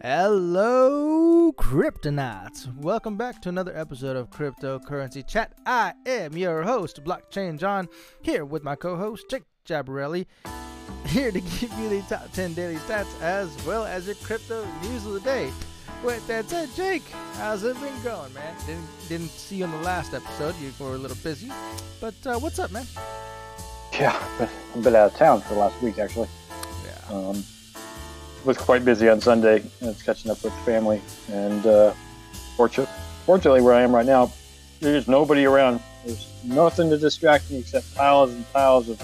Hello, Cryptonauts. Welcome back to another episode of Cryptocurrency Chat. I am your host, Blockchain John, here with my co host, Jake Jabarelli, here to give you the top 10 daily stats as well as your crypto news of the day. With that said, Jake, how's it been going, man? Didn't, didn't see you in the last episode. You were a little busy. But uh, what's up, man? Yeah, I've been out of town for the last week, actually. Yeah. Um, was quite busy on Sunday. and It's catching up with family, and uh, fortunately, fortunately, where I am right now, there's nobody around. There's nothing to distract me except piles and piles of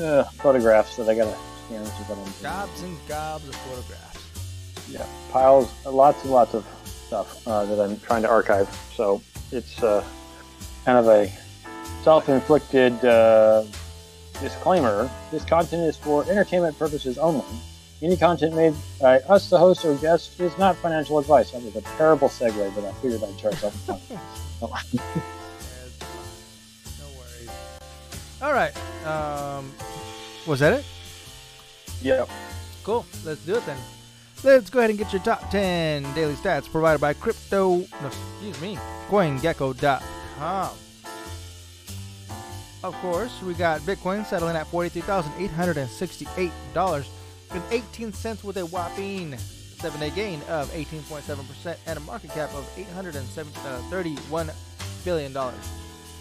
uh, photographs that I gotta scan. Which is what I'm doing. Gobs and gobs of photographs. Yeah, piles, lots and lots of stuff uh, that I'm trying to archive. So it's uh, kind of a self-inflicted uh, disclaimer. This content is for entertainment purposes only. Any content made by us, the host or guest, is not financial advice. That was a terrible segue, but I figured I'd try something. No worries. All right. Um, was that it? yeah. Cool. Let's do it then. Let's go ahead and get your top 10 daily stats provided by Crypto. No, excuse me. CoinGecko.com. Of course, we got Bitcoin settling at $43,868 and 18 cents with a whopping seven day gain of 18.7% and a market cap of $831 uh, billion.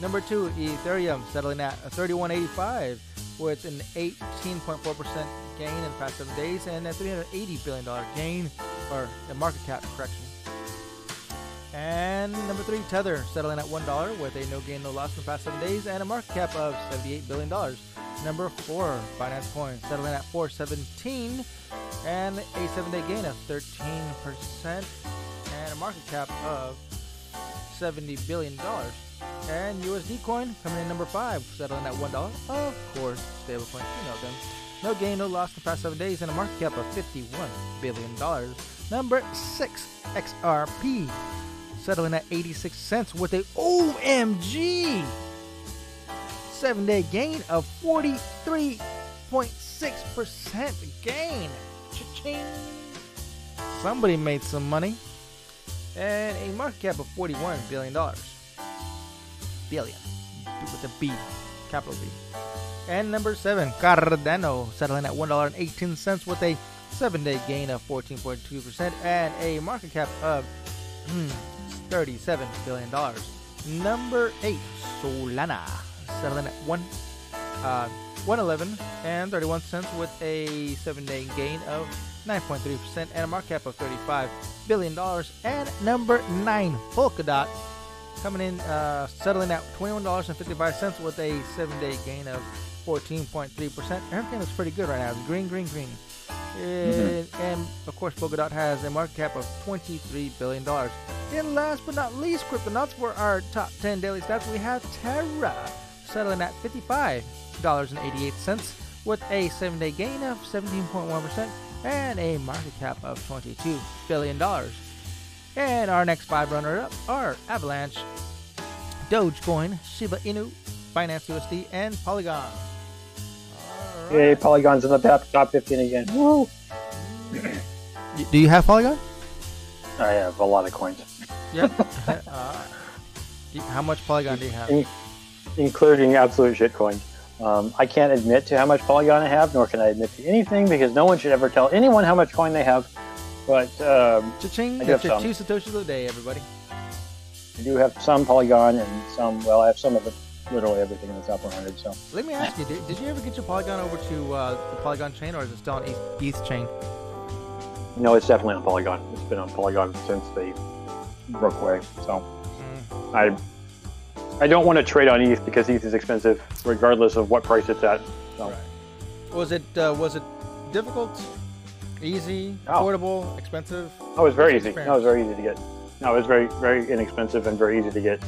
Number two, Ethereum settling at uh, 31.85 with an 18.4% gain in the past seven days and a $380 billion gain, or a market cap correction. And number three, Tether settling at $1 with a no gain, no loss in the past seven days and a market cap of $78 billion. Number four, Binance Coin settling at 417 and a seven day gain of 13% and a market cap of $70 billion. And USD coin coming in number five, settling at $1. Of course, stablecoin, you know them. No gain, no loss in the past seven days, and a market cap of $51 billion. Number six, XRP, settling at 86 cents with a OMG seven day gain of 43.6% gain. Cha-ching. Somebody made some money. And a market cap of $41 billion. Billion. With a B. Capital B. And number seven, Cardano, settling at $1.18 with a seven day gain of 14.2% and a market cap of hmm, $37 billion. Number eight, Solana, settling at one, uh, 111 and 31 cents with a seven day gain of 9.3% and a market cap of $35 billion. And number nine, Polkadot, coming in, uh, settling at $21.55 with a seven day gain of 14.3%. Everything looks pretty good right now. It's green, green, green. And, and of course, Polkadot has a market cap of $23 billion. And last but not least, Cryptonauts, for our top 10 daily stats, we have Terra settling at $55.88 with a 7 day gain of 17.1% and a market cap of $22 billion. And our next five runner up are Avalanche, Dogecoin, Shiba Inu, Binance USD, and Polygon. All Yay, right. Polygon's in the top, top 15 again. Woo! Do you have Polygon? I have a lot of coins, Yep. uh, how much Polygon do you have? in- including absolute shitcoins. Um, I can't admit to how much Polygon I have, nor can I admit to anything because no one should ever tell anyone how much coin they have. But um, Cha-ching! I do have some. two satoshis of the day, everybody. I do have some Polygon and some, well, I have some of it, literally everything in the top 100. So Let me ask you: Did, did you ever get your Polygon over to uh, the Polygon chain, or is it still on East, ETH chain? No, it's definitely on Polygon. It's been on Polygon since they broke away. So Mm. I I don't want to trade on ETH because ETH is expensive, regardless of what price it's at. So Was it uh, was it difficult, easy, Oh. affordable, expensive? Oh, it was very What's easy. your That was very easy to get. No, it was very very inexpensive and very easy to get.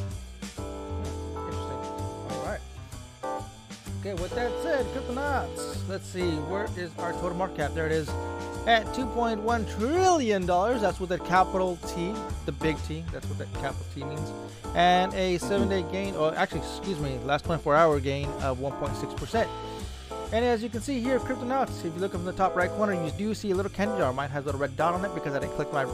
That Cryptonauts. Let's see, where is our total market cap? There it is. At $2.1 trillion. That's with a capital T, the big T. That's what that capital T means. And a seven day gain, or actually, excuse me, last 24 hour gain of 1.6%. And as you can see here, Cryptonauts, if you look up in the top right corner, you do see a little candy jar. Mine has a little red dot on it because I didn't collect my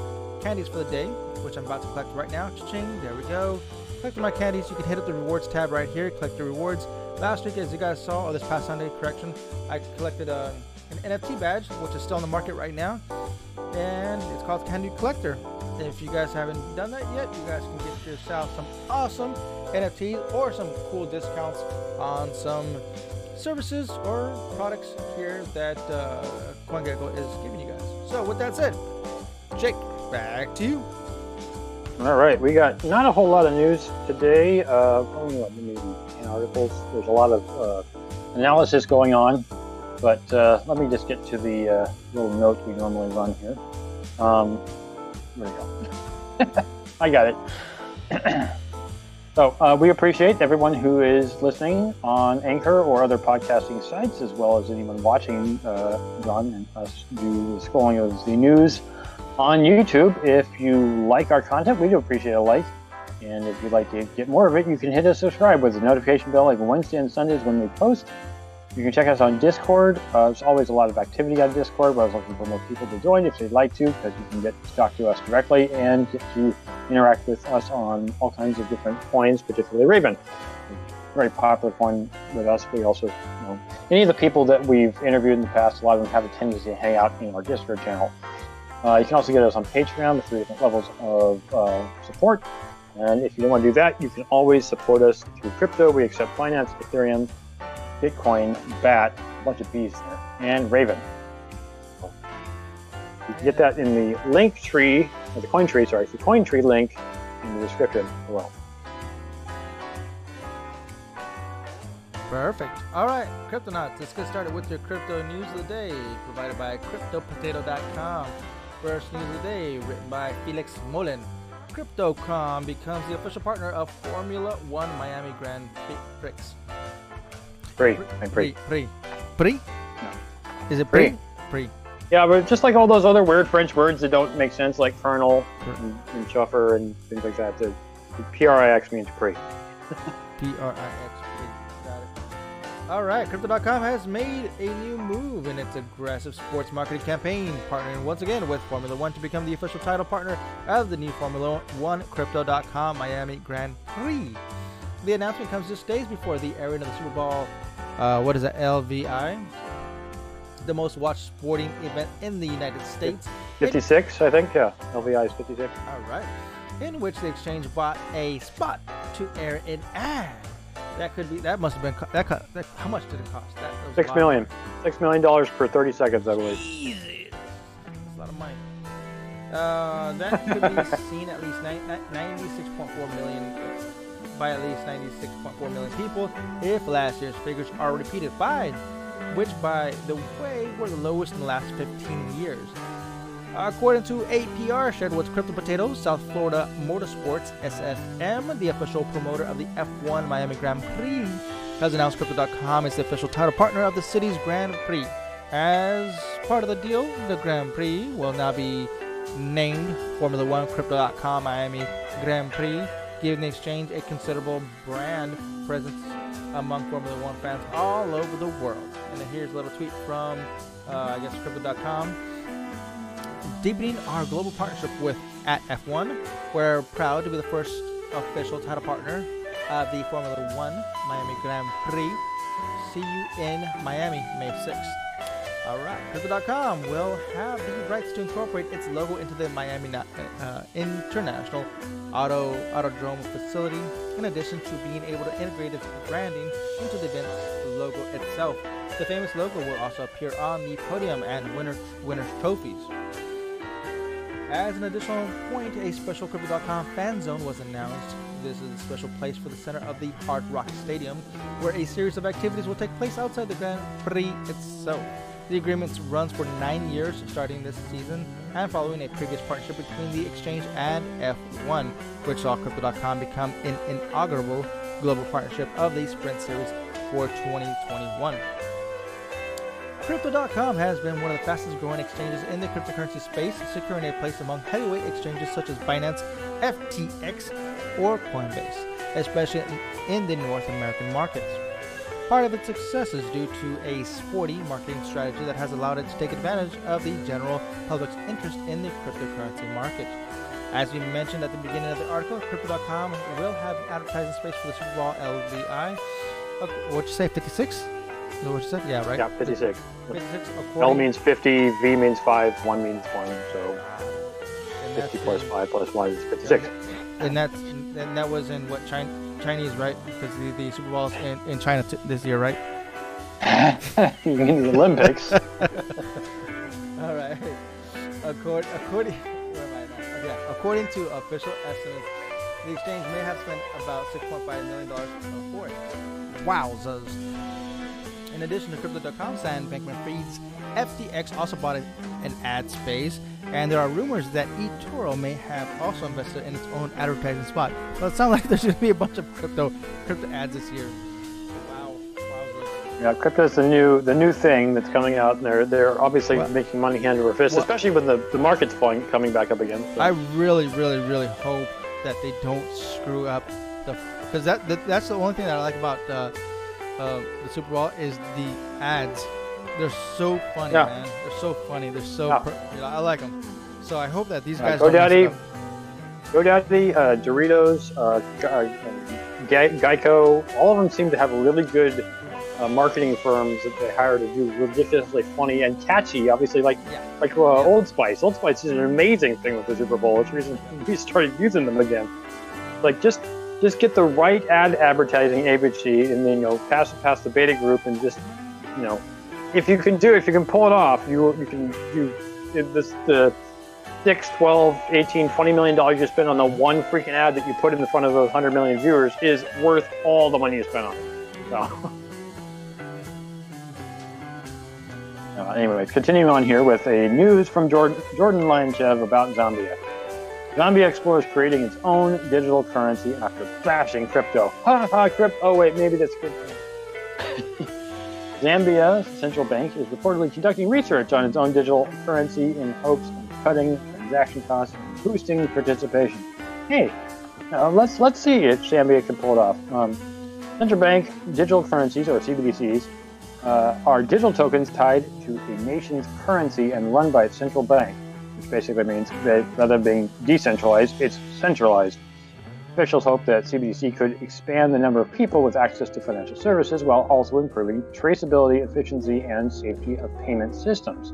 candies for the day, which I'm about to collect right now. Ching, there we go. Collect my candies, you can hit up the rewards tab right here, collect the rewards. Last week, as you guys saw, or this past Sunday, correction, I collected uh, an NFT badge, which is still on the market right now, and it's called Candy Collector. If you guys haven't done that yet, you guys can get yourself some awesome NFTs or some cool discounts on some services or products here that uh, CoinGecko is giving you guys. So, with that said, Jake, back to you. All right, we got not a whole lot of news today. Uh, what, maybe 10 articles. There's a lot of uh, analysis going on, but uh, let me just get to the uh, little note we normally run here. Um, there we go. I got it. so uh, we appreciate everyone who is listening on Anchor or other podcasting sites, as well as anyone watching uh, John and us do the scrolling of the news on YouTube. If you like our content, we do appreciate a like. And if you'd like to get more of it, you can hit a subscribe with the notification bell like Wednesday and Sundays when we post. You can check us on Discord. Uh, there's always a lot of activity on Discord. But I was looking for more people to join if they'd like to, because you can get to talk to us directly and get to interact with us on all kinds of different coins, particularly Raven. Very popular coin with us. We also, you know, any of the people that we've interviewed in the past, a lot of them have a tendency to hang out in our Discord channel. Uh, you can also get us on Patreon with three different levels of uh, support. And if you don't want to do that, you can always support us through crypto. We accept Binance, Ethereum, Bitcoin, BAT, a bunch of B's there, and Raven. You can get that in the link tree, or the coin tree, sorry, the coin tree link in the description well. Perfect. All right, Cryptonauts, let's get started with your crypto news of the day, provided by CryptoPotato.com. First news of the day, written by Felix Molin. Crypto.com becomes the official partner of Formula One Miami Grand Prix. Free. I'm free. Prix. Prix? No. Is it Prix. Prix? Prix. Yeah, but just like all those other weird French words that don't make sense, like kernel and, and chuffer and things like that, the, the PRIX means free. P-R-I-X. All right, Crypto.com has made a new move in its aggressive sports marketing campaign, partnering once again with Formula One to become the official title partner of the new Formula One Crypto.com Miami Grand Prix. The announcement comes just days before the airing of the Super Bowl. Uh, what is it? LVI, the most watched sporting event in the United States. 56, I think. Yeah, LVI is 56. All right. In which the exchange bought a spot to air an ad. That could be. That must have been. That, co- that how much did it cost? That Six million. Six million dollars per 30 seconds, I believe. Jesus. That's a lot of money. Uh, that could be seen at least nine- nine- 96.4 million by at least 96.4 million people if last year's figures are repeated by which by the way were the lowest in the last 15 years. According to APR shared with Crypto Potatoes, South Florida Motorsports SFM, the official promoter of the F1 Miami Grand Prix, has announced Crypto.com is the official title partner of the city's Grand Prix. As part of the deal, the Grand Prix will now be named Formula One Crypto.com Miami Grand Prix, giving the exchange a considerable brand presence among Formula One fans all over the world. And here's a little tweet from, uh, I guess, Crypto.com. Deepening our global partnership with at F1, we're proud to be the first official title partner of the Formula One Miami Grand Prix. See you in Miami, May 6th. All right, Crypto.com will have the rights to incorporate its logo into the Miami uh, International Auto Autodrome facility, in addition to being able to integrate its branding into the event's logo itself. The famous logo will also appear on the podium and winner winners trophies. As an additional point, a special Crypto.com fan zone was announced. This is a special place for the center of the Hard Rock Stadium, where a series of activities will take place outside the Grand Prix itself. The agreement runs for nine years, starting this season, and following a previous partnership between the exchange and F1, which saw Crypto.com become an inaugural global partnership of the Sprint Series for 2021. Crypto.com has been one of the fastest growing exchanges in the cryptocurrency space, securing a place among heavyweight exchanges such as Binance, FTX, or Coinbase, especially in the North American markets. Part of its success is due to a sporty marketing strategy that has allowed it to take advantage of the general public's interest in the cryptocurrency market. As we mentioned at the beginning of the article, Crypto.com will have advertising space for the Super Bowl LVI. What'd you say, 56? Is that what you said? Yeah, right? Yeah, 56. 56 L means 50, V means 5, 1 means 1, so and 50 plus in- 5 plus 1 is 56. And that's and that was in what China, Chinese, right? Because the, the Super Bowl's in, in China t- this year, right? you mean the Olympics? All right. According, according, where am I now? Okay, according to official estimates, the exchange may have spent about 6.5 million dollars for it. Wowzers! In addition to Crypto.com, Sam Bankman-Fried's FTX also bought an ad space, and there are rumors that eToro may have also invested in its own advertising spot. So it sounds like there's going to be a bunch of crypto crypto ads this year. Wow, wowzers! yeah, crypto's the new the new thing that's coming out, and they're they're obviously Well- making money hand over fist, Well- especially when the, the market's falling, coming back up again. So, I really, really, really hope that they don't screw up the because that, that that's the only thing that I like about uh, uh, the Super Bowl is the ads. They're so funny, Yeah. man. They're so funny. They're so Yeah. per- you know, I like them. So I hope that these Yeah, guys. it GoDaddy. GoDaddy, uh, Doritos, uh, Ge- uh, Geico, all of them seem to have really good uh, marketing firms that they hire to do ridiculously funny and catchy. Obviously, like Yeah. like uh, Old Spice. Old Spice is an amazing thing with the Super Bowl. It's the reason we started using them again. Like just just get the right ad advertising agency and then you know pass it past the beta group and just you know if you can do if you can pull it off, you you can do this the 6, 12, 18, 20 million dollars you spend on the one freaking ad that you put in the front of those 100 million viewers is worth all the money you spent on it. So, uh, anyway, continuing on here with a news from Jordan, Jordan Lyanchev about Zambia. Zambia explores creating its own digital currency after bashing crypto. Ha ha, crypto. Oh, wait, maybe that's crypto. Zambia's central bank is reportedly conducting research on its own digital currency in hopes of cutting transaction costs and boosting participation. Hey, now let's let's see if Zambia can pull it off. Um, central bank digital currencies, or CBDCs, uh, are digital tokens tied to a nation's currency and run by its central bank, basically means that rather than being decentralized, it's centralized. Officials hope that CBDC could expand the number of people with access to financial services while also improving traceability, efficiency, and safety of payment systems.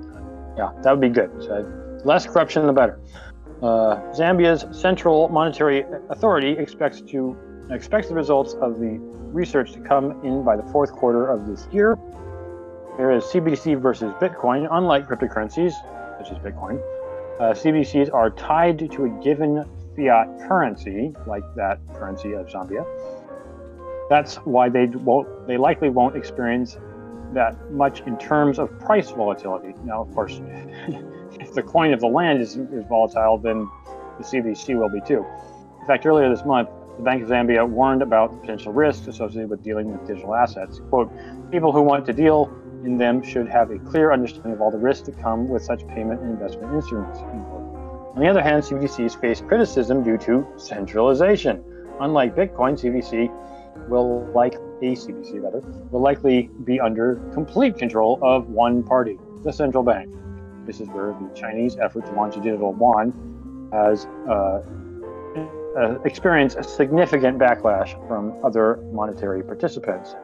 Yeah, that would be good. So less corruption, the better. Uh, Zambia's Central Monetary Authority expects to expects the results of the research to come in by the fourth quarter of this year. There is CBDC versus Bitcoin. Unlike cryptocurrencies, such as Bitcoin, uh, CBDCs are tied to a given fiat currency, like that currency of Zambia. That's why they won't, they likely won't experience that much in terms of price volatility. Now, of course, if the coin of the land is, is volatile, then the CBC will be too. In fact, earlier this month, the Bank of Zambia warned about potential risks associated with dealing with digital assets. Quote, people who want to deal in them should have a clear understanding of all the risks that come with such payment and investment instruments. On the other hand, CBDCs face criticism due to centralization. Unlike Bitcoin, CBDC will like a rather will likely be under complete control of one party, the central bank. This is where the Chinese effort to launch a digital yuan has uh, uh, experienced a significant backlash from other monetary participants.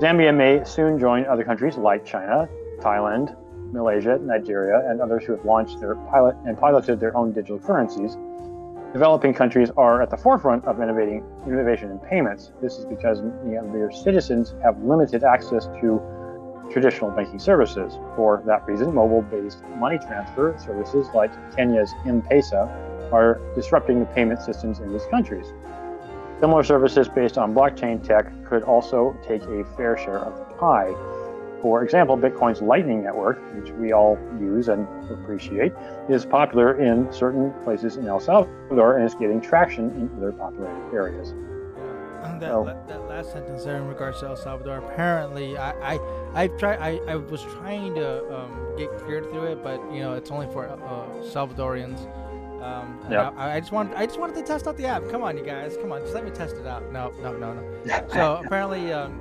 Zambia may soon join other countries like China, Thailand, Malaysia, Nigeria, and others who have launched their pilot and piloted their own digital currencies. Developing countries are at the forefront of innovating innovation in payments. This is because you know, their citizens have limited access to traditional banking services. For that reason, mobile-based money transfer services like Kenya's M-Pesa are disrupting the payment systems in these countries. Similar services based on blockchain tech could also take a fair share of the pie. For example, Bitcoin's Lightning Network, which we all use and appreciate, is popular in certain places in El Salvador and is getting traction in other populated areas. And that, Oh. la- that last sentence there in regards to El Salvador, apparently, I, I, I tried, I, I was trying to um, get cleared through it, but you know, it's only for uh, Salvadorians. Um, Yeah. I, I just wanted, I just wanted to test out the app. Come on, you guys, come on, just let me test it out. No, no, no, no. So apparently, um,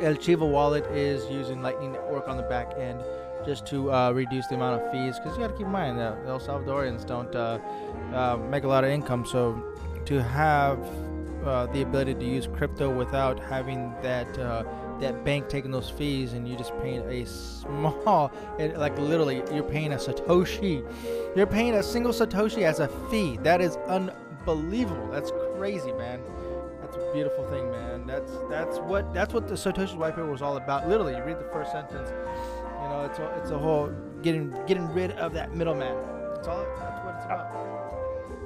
El Chivo wallet is using Lightning Network on the back end just to uh, reduce the amount of fees. Because you got to keep in mind that El Salvadorians don't uh, uh, make a lot of income, so to have uh, the ability to use crypto without having that uh, that bank taking those fees and you're just paying a small, like literally, you're paying a satoshi. You're paying a single satoshi as a fee. That is unbelievable. That's crazy, man. That's a beautiful thing, man. That's that's what that's what the Satoshi white paper was all about. Literally, you read the first sentence. You know, it's a, it's a whole getting getting rid of that middleman. That's all. That's what it's about.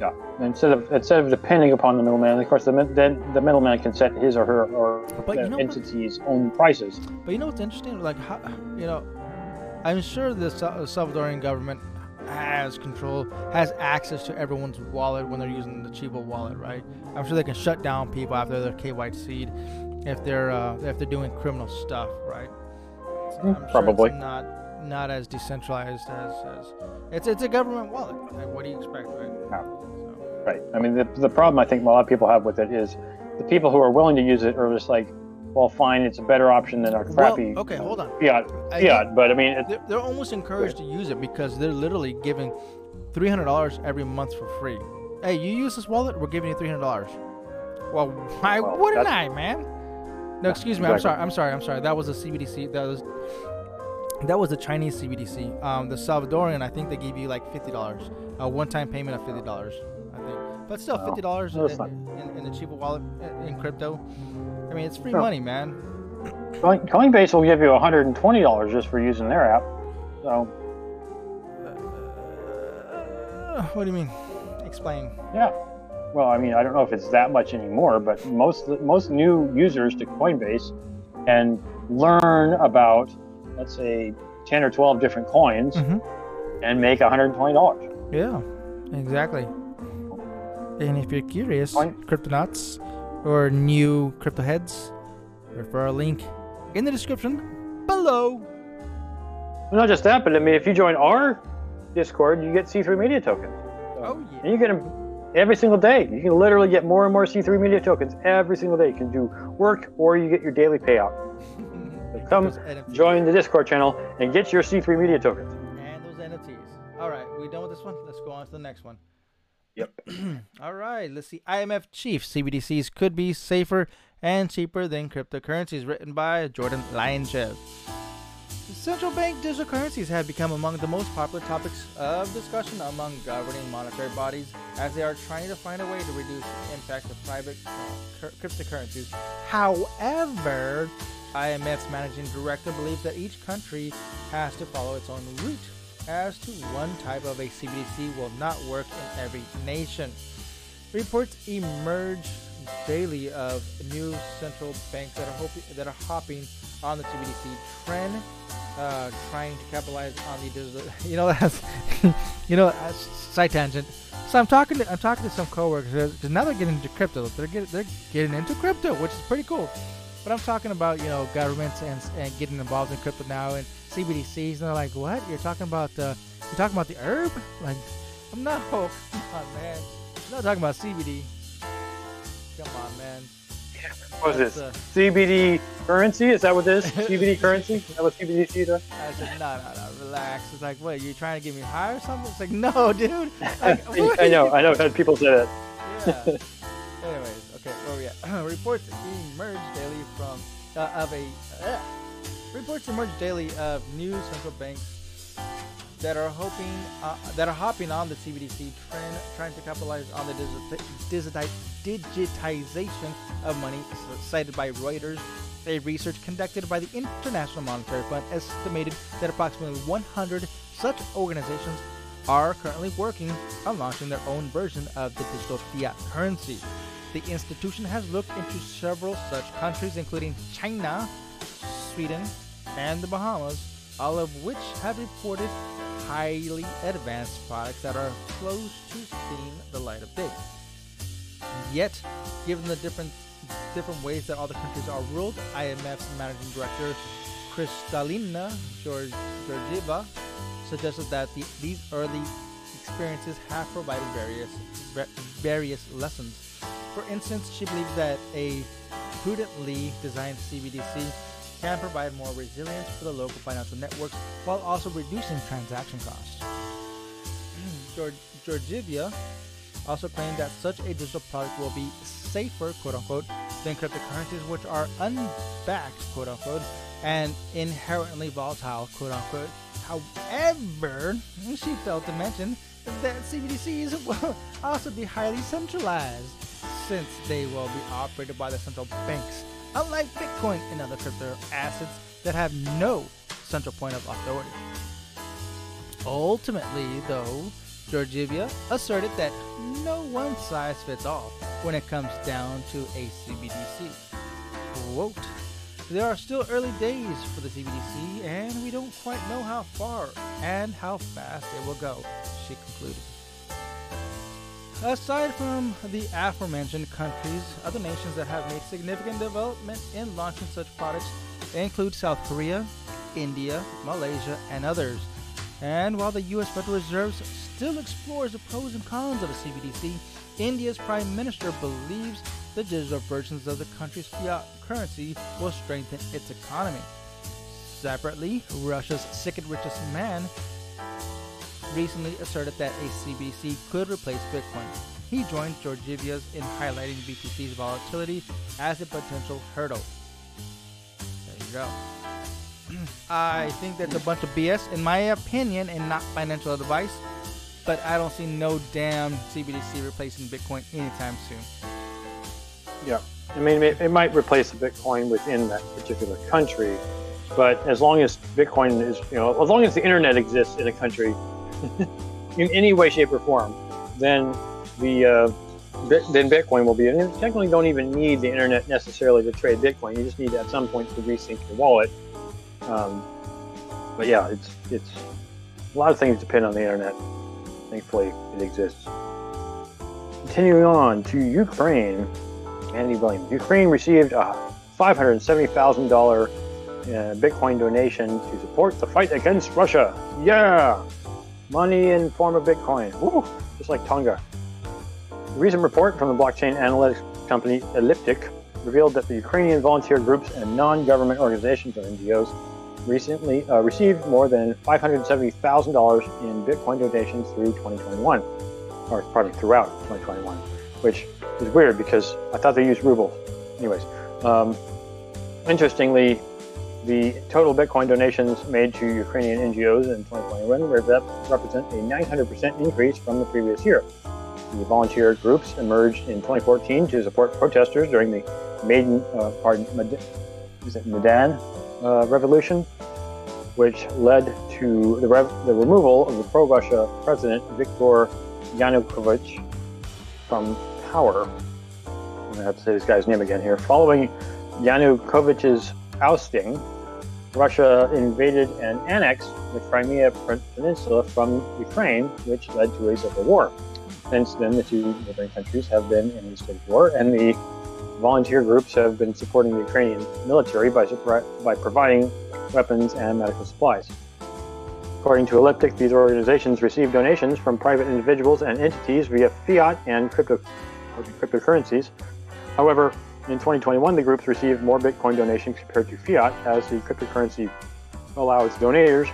Yeah. Instead of instead of depending upon the middleman, of course, the then the middleman can set his or her or But you know- entity's own prices. But you know what's interesting? Like, how, you know, I'm sure the Sal- Salvadorian government has control, has access to everyone's wallet when they're using the Chivo wallet, right? I'm sure they can shut down people after they're KYC'd if they're uh, if they're doing criminal stuff, right? So Mm, sure probably. it's not not as decentralized as, as it's it's a government wallet. Like, what do you expect, right? Yeah. Right. I mean, the, the problem I think a lot of people have with it is the people who are willing to use it are just like, well, fine, it's a better option than our well, crappy okay, hold on. fiat. I but I mean, they're, they're almost encouraged to use it because they're literally giving three hundred dollars every month for free. Hey, you use this wallet, we're giving you three hundred dollars. Well, why Well, wouldn't I, man? No, excuse me. exactly. I'm sorry. I'm sorry. I'm sorry. That was a CBDC. That was that was the Chinese CBDC. Um, the Salvadorian, I think they gave you like fifty dollars, a one-time payment of fifty dollars. I think, but still fifty dollars That's in, in, in the Chivo wallet uh, in crypto. I mean, it's free Sure. money, man. Coinbase will give you $120 just for using their app. So, Uh, what do you mean? Explain. yeah. Well, I mean, I don't know if it's that much anymore, but most most new users to Coinbase can learn about, let's say, 10 or 12 different coins Mm-hmm. and make $120. Yeah, exactly. And if you're curious, Fine. Cryptonauts or new crypto heads, refer a link in the description below. Not just that, but I mean, if you join our Discord, you get C3 Media tokens. Oh, so- Oh And you get them every single day. You can literally get more and more C3 Media tokens every single day. You can do work or you get your daily payout. come Join the Discord channel and get your C3 Media tokens. And those NFTs. All right, we done with this one? Let's go on to the next one. Yep. All right, let's see. IMF chief CBDCs could be safer and cheaper than cryptocurrencies, written by Jordan Lyanchev. Central bank digital currencies have become among the most popular topics of discussion among governing monetary bodies as they are trying to find a way to reduce the impact of private cur- cryptocurrencies. However, IMF's managing director believes that each country has to follow its own route as to one type of a CBDC will not work in every nation. Reports emerge daily of new central banks that are hoping that are hopping on the CBDC trend, uh, trying to capitalize on the. You know, that's you know, uh, side tangent. So I'm talking to I'm talking to some coworkers because now they're getting into crypto. They're getting they're getting into crypto, which is pretty cool. But I'm talking about you know governments and and getting involved in crypto now and CBDCs, and they're like, what? You're talking about the you're talking about the herb? Like, I'm no, come on, man. I'm not talking about CBD. Come on, man. What is That's, this? CBD currency? Is that what this is? CBD currency? Is that what CBDC does? I said, no, no, no, relax. It's like, what? You're trying to get me high or something? It's like, no, dude. Like, I know, I know. I've had people say that. Yeah. Anyways, okay, where we at? reports emerge daily from uh, of a uh, reports emerge daily of new central banks that are hoping uh, that are hopping on the CBDC trend, trying to capitalize on the digiti- digitization of money, cited by Reuters. A research conducted by the International Monetary Fund estimated that approximately 100 such organizations are currently working on launching their own version of the digital fiat currency. The institution has looked into several such countries, including China, Sweden, and the Bahamas, all of which have reported highly advanced products that are close to seeing the light of day. Yet, given the different different ways that other countries are ruled, IMF's managing director Kristalina Georg- Georgieva suggested that the, these early experiences have provided various various lessons. For instance, she believes that a prudently designed CBDC can provide more resilience for the local financial networks while also reducing transaction costs. Mm, Georgieva also claimed that such a digital product will be safer, quote unquote, than cryptocurrencies which are unbacked, quote unquote, and inherently volatile, quote unquote. However, she failed to mention that CBDCs will also be highly centralized since they will be operated by the central banks, unlike Bitcoin and other crypto assets that have no central point of authority. Ultimately, though, Georgieva asserted that no one size fits all when it comes down to a CBDC. Quote, there are still early days for the CBDC, and we don't quite know how far and how fast it will go, she concluded. Aside from the aforementioned countries, other nations that have made significant development in launching such products include South Korea, India, Malaysia, and others. And while the US Federal Reserve still explores the pros and cons of a CBDC, India's Prime Minister believes the digital versions of the country's fiat currency will strengthen its economy. Separately, Russia's second richest man recently asserted that a CBDC could replace Bitcoin. He joined Georgieva's in highlighting BTC's volatility as a potential hurdle. There you go. I think that's a bunch of BS, in my opinion, and not financial advice. But I don't see no damn CBDC replacing Bitcoin anytime soon. Yeah, I mean, it, it might replace the Bitcoin within that particular country, but as long as Bitcoin is, you know, as long as the internet exists in a country, in any way, shape, or form, then the uh, then Bitcoin will be. And technically don't even need the internet necessarily to trade Bitcoin. You just need at some point to resync your wallet. Um, but yeah, it's it's a lot of things depend on the internet. Thankfully, it exists. Continuing on to Ukraine, Andy Williams. Ukraine received a $570,000 uh, Bitcoin donation to support the fight against Russia. Yeah! Money in form of Bitcoin. Woo! Just like Tonga. A recent report from the blockchain analytics company Elliptic revealed that the Ukrainian volunteer groups and non-government organizations or NGOs recently uh, received more than $570,000 in Bitcoin donations through 2021, or probably throughout 2021, which is weird because I thought they used rubles. Anyways, um, interestingly, the total Bitcoin donations made to Ukrainian NGOs in 2021 represent a 900% increase from the previous year. The volunteer groups emerged in 2014 to support protesters during the Maidan, uh, pardon, is it Maidan uh, revolution, which led to the, rev- the removal of the pro-Russia president Viktor Yanukovych from power. I'm gonna have to say this guy's name again here. Following Yanukovych's ousting, Russia invaded and annexed the Crimea Peninsula from Ukraine, which led to a civil war. Since then, the two neighboring countries have been in a state of war, and the volunteer groups have been supporting the Ukrainian military by, by providing weapons and medical supplies. According to Elliptic, these organizations receive donations from private individuals and entities via fiat and crypto, cryptocurrencies. However, in 2021, the groups received more Bitcoin donations compared to fiat, as the cryptocurrency allows donors,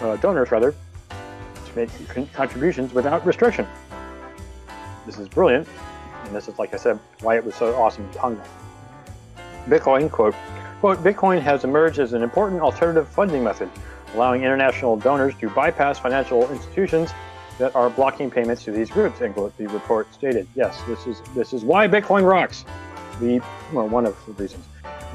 uh, donors rather, to make contributions without restriction. This is brilliant, and this is, like I said, why it was so awesome in Tonga. Bitcoin, quote, quote, Bitcoin has emerged as an important alternative funding method, allowing international donors to bypass financial institutions that are blocking payments to these groups, end quote, the report stated. Yes, this is this is why Bitcoin rocks. The well, one of the reasons.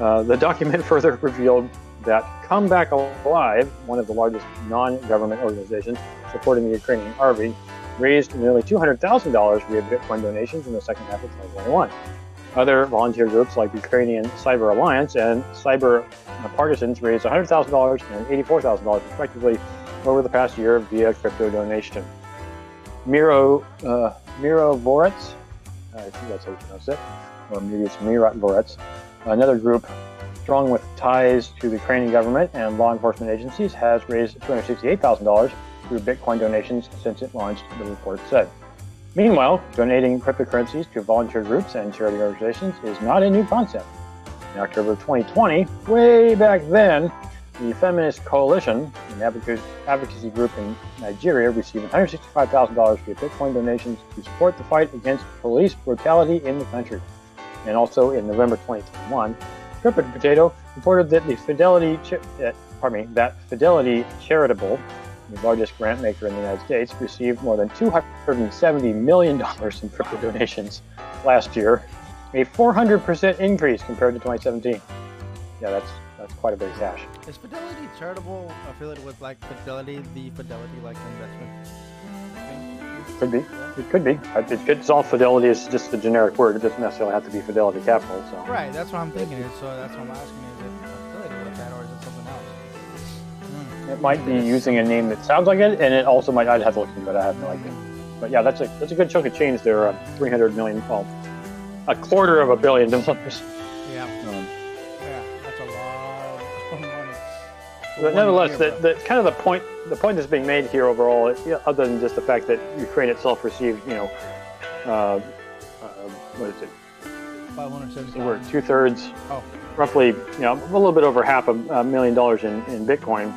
Uh, the document further revealed that Come Back Alive, one of the largest non-government organizations supporting the Ukrainian army, raised nearly $200,000 via Bitcoin donations in the second half of 2021. Other volunteer groups like Ukrainian Cyber Alliance and Cyber Partisans raised $100,000 and $84,000 respectively over the past year via crypto donation. Miro, uh, Miro Vorets, I think that's how you pronounce it, or maybe it's Mirat Vorets, another group strong with ties to the Ukrainian government and law enforcement agencies, has raised $268,000 through Bitcoin donations since it launched, the report said. Meanwhile, donating cryptocurrencies to volunteer groups and charity organizations is not a new concept. In October of 2020, way back then, the Feminist Coalition, an advocacy group in Nigeria, received $165,000 via Bitcoin donations to support the fight against police brutality in the country. And also in November 2021, CryptoPotato reported that the Fidelity, uh, pardon me, that Fidelity Charitable, the largest grant maker in the United States, received more than $270 million in crypto donations last year, a 400% increase compared to 2017. Yeah, that's that's quite a bit of cash. Is Fidelity charitable affiliated with like Fidelity, the Fidelity like investment? Could be. It could be. It all Fidelity is just a generic word. It doesn't necessarily have to be Fidelity Capital. So. Right. That's what I'm thinking. So that's what I'm asking. Is it affiliated with that, or is it something else? Hmm. It might be using a name that sounds like it, and it also might. I'd have to look into it. I have no idea. But yeah, that's a that's a good chunk of change there. Uh, 300 million. Well, a quarter of a billion dollars. But nonetheless, the, the, kind of the point the point that's being made here overall, other than just the fact that Ukraine itself received, you know, uh, uh, what is it? Five hundred seventy. We're two thirds, oh. roughly, you know, a little bit over half a, a million dollars in, in Bitcoin,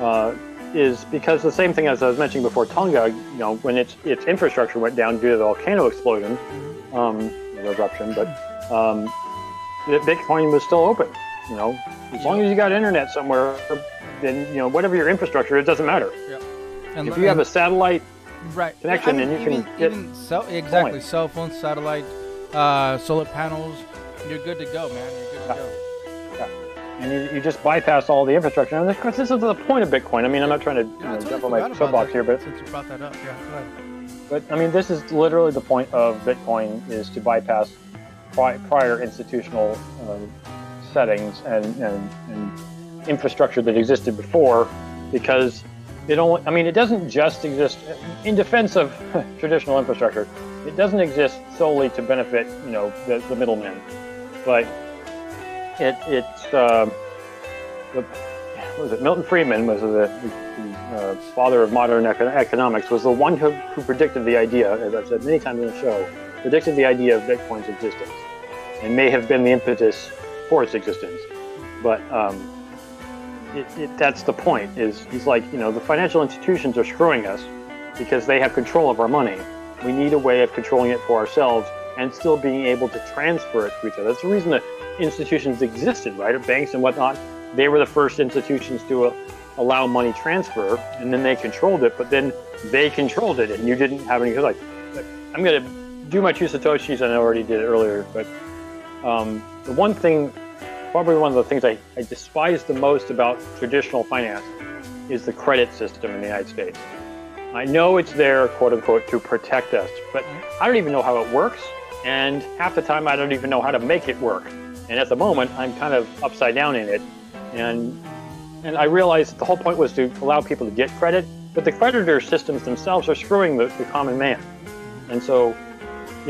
uh, is because the same thing as I was mentioning before, Tonga, you know, when its its infrastructure went down due to the volcano explosion, mm-hmm. um, eruption, but um, Bitcoin was still open. You know, as long as you got internet somewhere, then you know whatever your infrastructure, it doesn't matter. Yeah. And, if you have a satellite right. connection, I mean, then you even, can get even cell, exactly point. cell phones, satellite, uh, solar panels. You're good to go, man. You're good to go. Yeah. And you, you, just bypass all the infrastructure. And of course, this is the point of Bitcoin. I mean, I'm not trying to you know, jump on my soapbox here, but since you brought that up, yeah, But I mean, this is literally the point of Bitcoin is to bypass prior institutional um, settings and, and, and infrastructure that existed before because it only i mean it doesn't just exist in defense of traditional infrastructure it doesn't exist solely to benefit you know the, the middlemen. But it it's uh, the, was it? Milton friedman was the, the uh, father of modern economics was the one who, who predicted the idea as i've said many times in the show predicted the idea of bitcoin's existence and may have been the impetus for its existence. But um, it, it, that's the point. Is he's like, you know, the financial institutions are screwing us because they have control of our money. We need a way of controlling it for ourselves and still being able to transfer it to each other. That's the reason that institutions existed, right? Banks and whatnot. They were the first institutions to uh, allow money transfer, and then they controlled it. But then they controlled it, and you didn't have any. Like, I'm to do my two satoshis, I already did it earlier, but um, the one thing, probably one of the things I, I despise the most about traditional finance is the credit system in the United States. I know it's there, quote unquote, to protect us, but I don't even know how it works. And half the time, I don't even know how to make it work. And at the moment, I'm kind of upside down in it. And, and I realized the whole point was to allow people to get credit, but the creditor systems themselves are screwing the, the common man. And so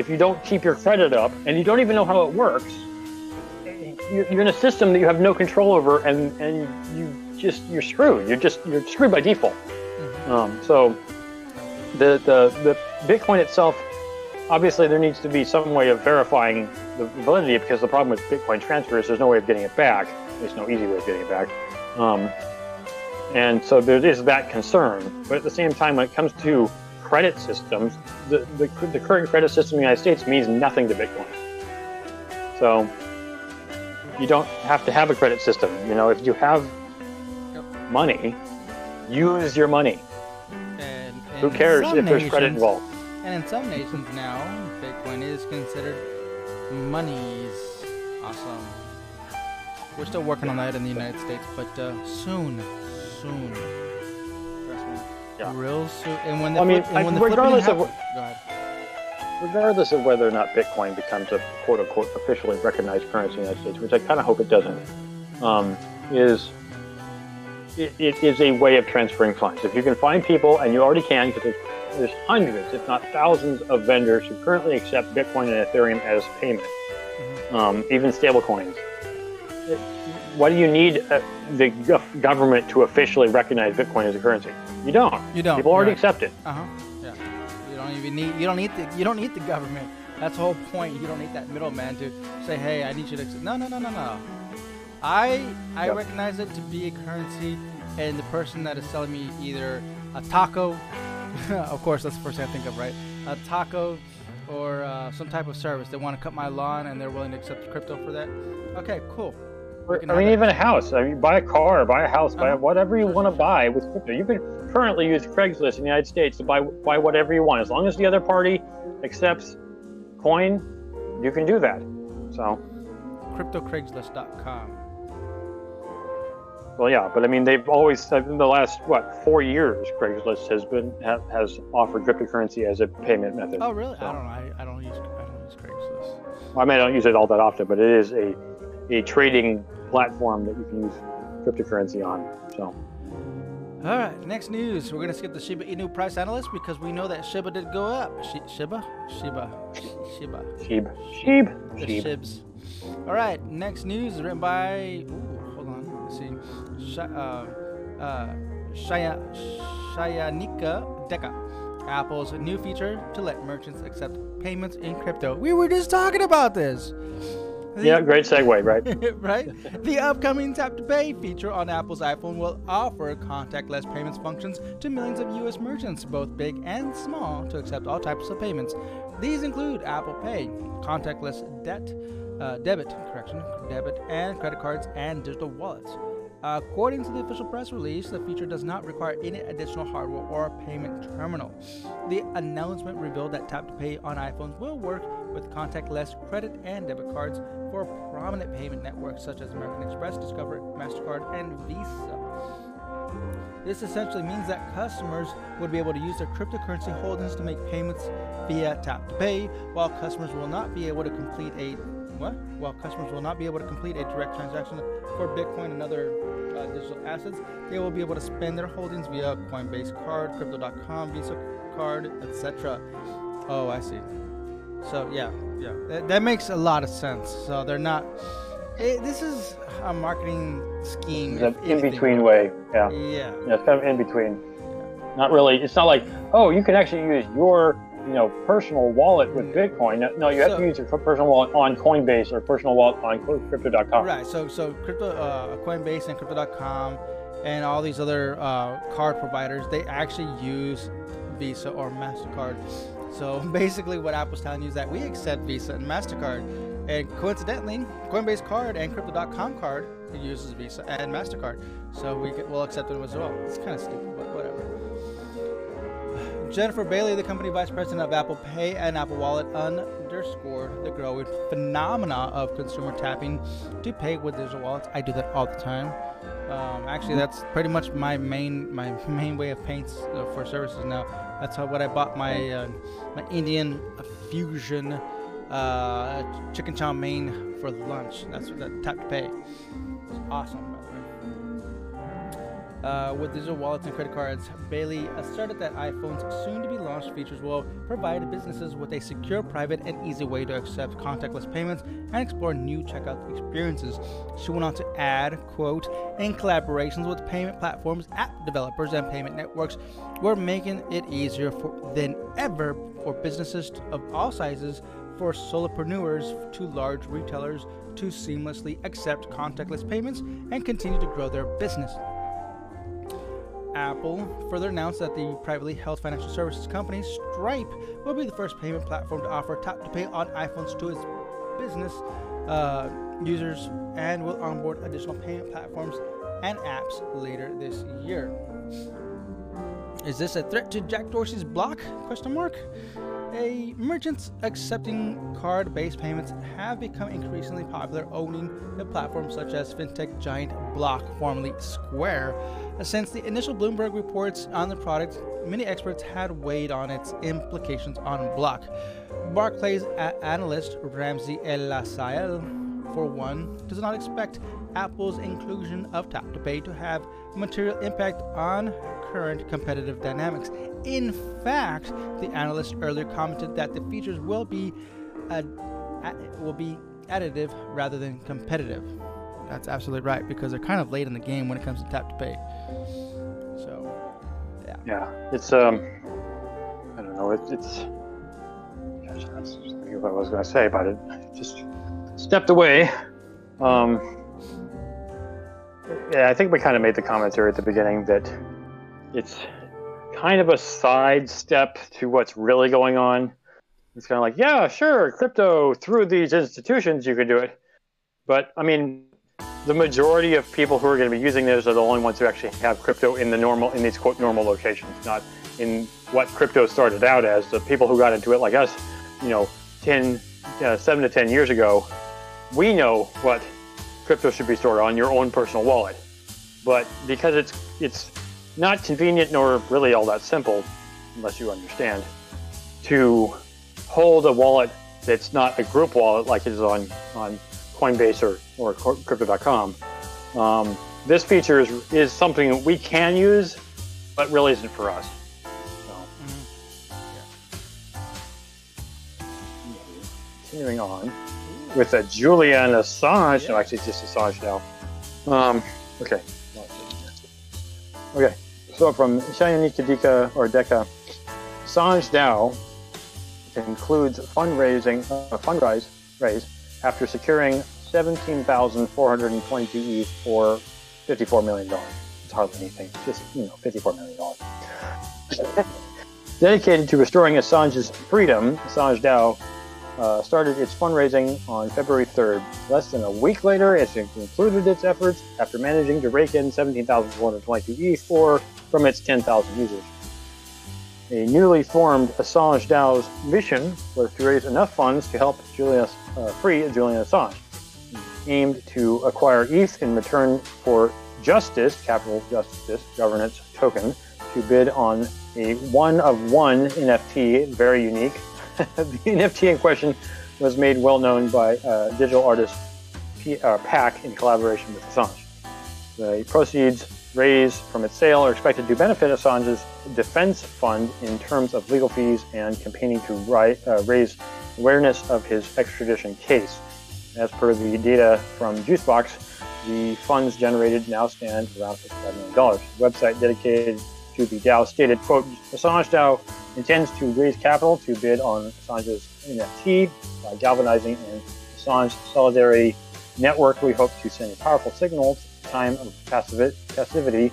if you don't keep your credit up and you don't even know how it works, you're in a system that you have no control over, and and you just you're screwed. You're just you're screwed by default. Mm-hmm. Um, so the the the Bitcoin itself, obviously, there needs to be some way of verifying the validity because the problem with Bitcoin transfer is there's no way of getting it back. There's no easy way of getting it back. Um, and so there is that concern. But at the same time, when it comes to credit systems, the, the, the current credit system in the United States means nothing to Bitcoin. So you don't have to have a credit system. You know, if you have yep. money, use your money. And, and Who cares if there's nations, credit involved? And in some nations now, Bitcoin is considered money's awesome. We're still working on that in the United States, but uh, soon, soon. Yeah. Real soon. And when the I mean, flip, when the regardless of regardless of whether or not Bitcoin becomes a quote unquote officially recognized currency in the United States, which I kind of hope it doesn't, um, is it, it is a way of transferring funds. If you can find people, and you already can, because there's, there's hundreds, if not thousands, of vendors who currently accept Bitcoin and Ethereum as payment, mm-hmm. um, even stablecoins. Why do you need uh, the government to officially recognize Bitcoin as a currency? You don't. You don't. People already right. accept it. Uh huh. Yeah. You don't even need. You don't need the. You don't need the government. That's the whole point. You don't need that middleman to say, "Hey, I need you to." Accept. No, no, no, no, no. I I Yep. recognize it to be a currency, and the person that is selling me either a taco, of course that's the first thing I think of, right? A taco, or uh, some type of service. They want to cut my lawn, and they're willing to accept crypto for that. Okay, cool. I mean, even a house. I mean, buy a car, buy a house, buy Uh-huh. whatever you want to buy with crypto. You can currently use Craigslist in the United States to buy buy whatever you want, as long as the other party accepts coin. You can do that. So, CryptoCraigslist.com. well, yeah. But I mean, they've always in the last what four years, Craigslist has been ha, has offered cryptocurrency as a payment method. Oh, really? So- I don't know. I, I don't use I don't use Craigslist. I mean, I don't use it all that often, but it is a a trading platform that you can use cryptocurrency on. So, All right, next news. We're gonna skip the Shiba Inu price analyst because we know that Shiba did go up. Shi Shiba, Shiba, Shiba, sheep, sheep, the sheep. Shibs. All right, next news is written by. Ooh, hold on. Let's see. Sh- uh, uh, Shaya Shayanika Deka. Apple's new feature to let merchants accept payments in crypto. We were just talking about this. The- Yeah, great segue, right? right? The upcoming Tap to Pay feature on Apple's iPhone will offer contactless payments functions to millions of US merchants, both big and small, to accept all types of payments. These include Apple Pay, contactless debt, uh, debit, correction, debit and credit cards, and digital wallets. According to the official press release, the feature does not require any additional hardware or payment terminal. The announcement revealed that Tap to Pay on iPhones will work with contactless credit and debit cards for prominent payment networks such as American Express, Discover, MasterCard, and Visa. This essentially means that customers would be able to use their cryptocurrency holdings to make payments via Tap to Pay, while customers will not be able to complete a what? While customers will not be able to complete a direct transaction for Bitcoin and other uh, digital assets, they will be able to spend their holdings via Coinbase card, Crypto.com, Visa card, etc. Oh, I see. So yeah, yeah, that, that makes a lot of sense. So they're not. It, this is a marketing scheme. It's an in between way. Yeah. Yeah. Yeah, it's kind of in between. Not really. It's not like, oh, you can actually use your, you know, personal wallet with Bitcoin. No, you have So- to use your personal wallet on Coinbase or personal wallet on Crypto.com. Right. So so crypto, uh, Coinbase and Crypto.com, and all these other uh, card providers, they actually use Visa or Mastercard. So basically, what Apple's telling you is that we accept Visa and Mastercard, and coincidentally, Coinbase card and Crypto.com card uses Visa and Mastercard. So we'll accept them as well. It's kind of stupid, but whatever. Jennifer Bailey, the company vice president of Apple Pay and Apple Wallet, underscored the growing phenomena of consumer tapping to pay with digital wallets. I do that all the time. Um, actually, that's pretty much my main my main way of paying uh, for services now. That's how what I bought my uh, my Indian fusion uh, chicken chow mein for lunch. That's what that tap to pay. It's awesome. Uh, with digital wallets and credit cards, Bailey asserted that iPhone's soon to be launched features will provide businesses with a secure, private, and easy way to accept contactless payments and explore new checkout experiences. She went on to add, quote, in collaborations with payment platforms, app developers, and payment networks, we're making it easier for, than ever for businesses of all sizes, for solopreneurs to large retailers to seamlessly accept contactless payments and continue to grow their business. Apple further announced that the privately held financial services company Stripe will be the first payment platform to offer tap to pay on iPhones to its business uh, users and will onboard additional payment platforms and apps later this year. Is this a threat to Jack Dorsey's block? Question mark. A merchants accepting card-based payments have become increasingly popular, owning the platforms such as fintech giant Block, formerly Square. Since the initial Bloomberg reports on the product, many experts had weighed on its implications on Block. Barclays analyst Ramsey El-Assal, for one, does not expect Apple's inclusion of Tap to Pay to have material impact on current competitive dynamics. In fact, the analyst earlier commented that the features will be ad- ad- will be additive rather than competitive. That's absolutely right because they're kind of late in the game when it comes to Tap to Pay. So, Yeah, Yeah, it's um, I don't know. It's it's That's what I was going to say about it. Just stepped away. Um, yeah, I think we kind of made the commentary at the beginning that it's kind of a sidestep to what's really going on. It's kind of like, yeah, sure, crypto through these institutions, you could do it. But I mean, the majority of people who are going to be using this are the only ones who actually have crypto in the normal, in these quote normal locations, not in what crypto started out as. The people who got into it, like us, you know, 10, uh, seven to 10 years ago, we know what crypto should be stored on your own personal wallet. But because it's it's not convenient nor really all that simple, unless you understand, to hold a wallet that's not a group wallet like it is on, on Coinbase or, or crypto.com. Um, this feature is, is something we can use, but really isn't for us. So, yeah. Continuing on with a Julian Assange. Yeah. No, actually, it's just Assange now. Um, okay. Okay. So from Shayanika Dika or Deka, Assange DAO includes fundraising, uh, fundraise raise after securing 17,422 ETH for 54 million dollars. It's hardly anything, just you know, 54 million dollars. Dedicated to restoring Assange's freedom, Assange DAO uh, started its fundraising on February 3rd. Less than a week later, it concluded its efforts after managing to rake in 17,422 ETH for, from its 10,000 users. A newly formed Assange DAO's mission was to raise enough funds to help Julian, uh, free Julian Assange, aimed to acquire ETH in return for Justice, capital Justice governance token, to bid on a one of one NFT, very unique, the NFT in question was made well known by uh, digital artist P- uh, Pak in collaboration with Assange. The proceeds raised from its sale are expected to benefit Assange's defense fund in terms of legal fees and campaigning to ri- uh, raise awareness of his extradition case. As per the data from Juicebox, the funds generated now stand around $55 million. The website dedicated to the DAO stated, quote, Assange DAO intends to raise capital to bid on Assange's NFT by galvanizing an Assange solidarity network. We hope to send a powerful signal time of passivity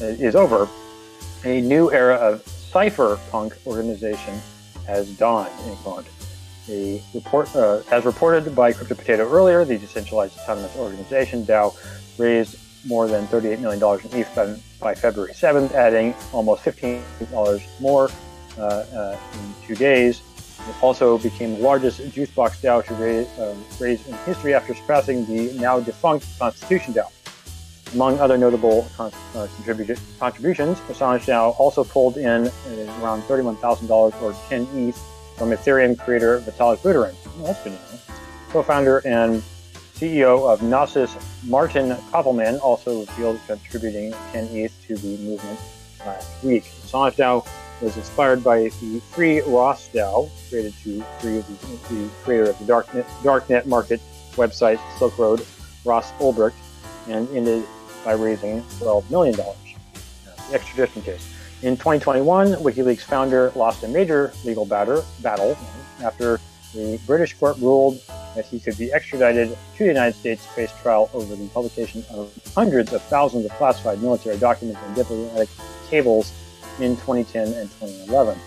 is over. A new era of cypherpunk organization has dawned, in quote. Report, uh, as reported by CryptoPotato earlier, the decentralized autonomous organization DAO raised more than $38 million in ETH by, February 7th, adding almost $15 more uh, uh, in two days. It also became the largest Juicebox DAO to raise, uh, raise in history after surpassing the now defunct Constitution DAO. Among other notable con- uh, contribu- contributions, Assange DAO also pulled in uh, around $31,000 or 10 ETH from Ethereum creator Vitalik Buterin. Co-founder and CEO of Gnosis, Martin Köppelmann, also revealed contributing 10 ETH to the movement last week. Assange DAO was inspired by the free Ross DAO, created to free the, the creator of the darknet, darknet market website Silk Road, Ross Ulbricht, and ended by raising $12 million. The extradition case. In 2021, WikiLeaks founder lost a major legal batter, battle after the British court ruled that he could be extradited to the United States to face trial over the publication of hundreds of thousands of classified military documents and diplomatic cables in 2010 and 2011.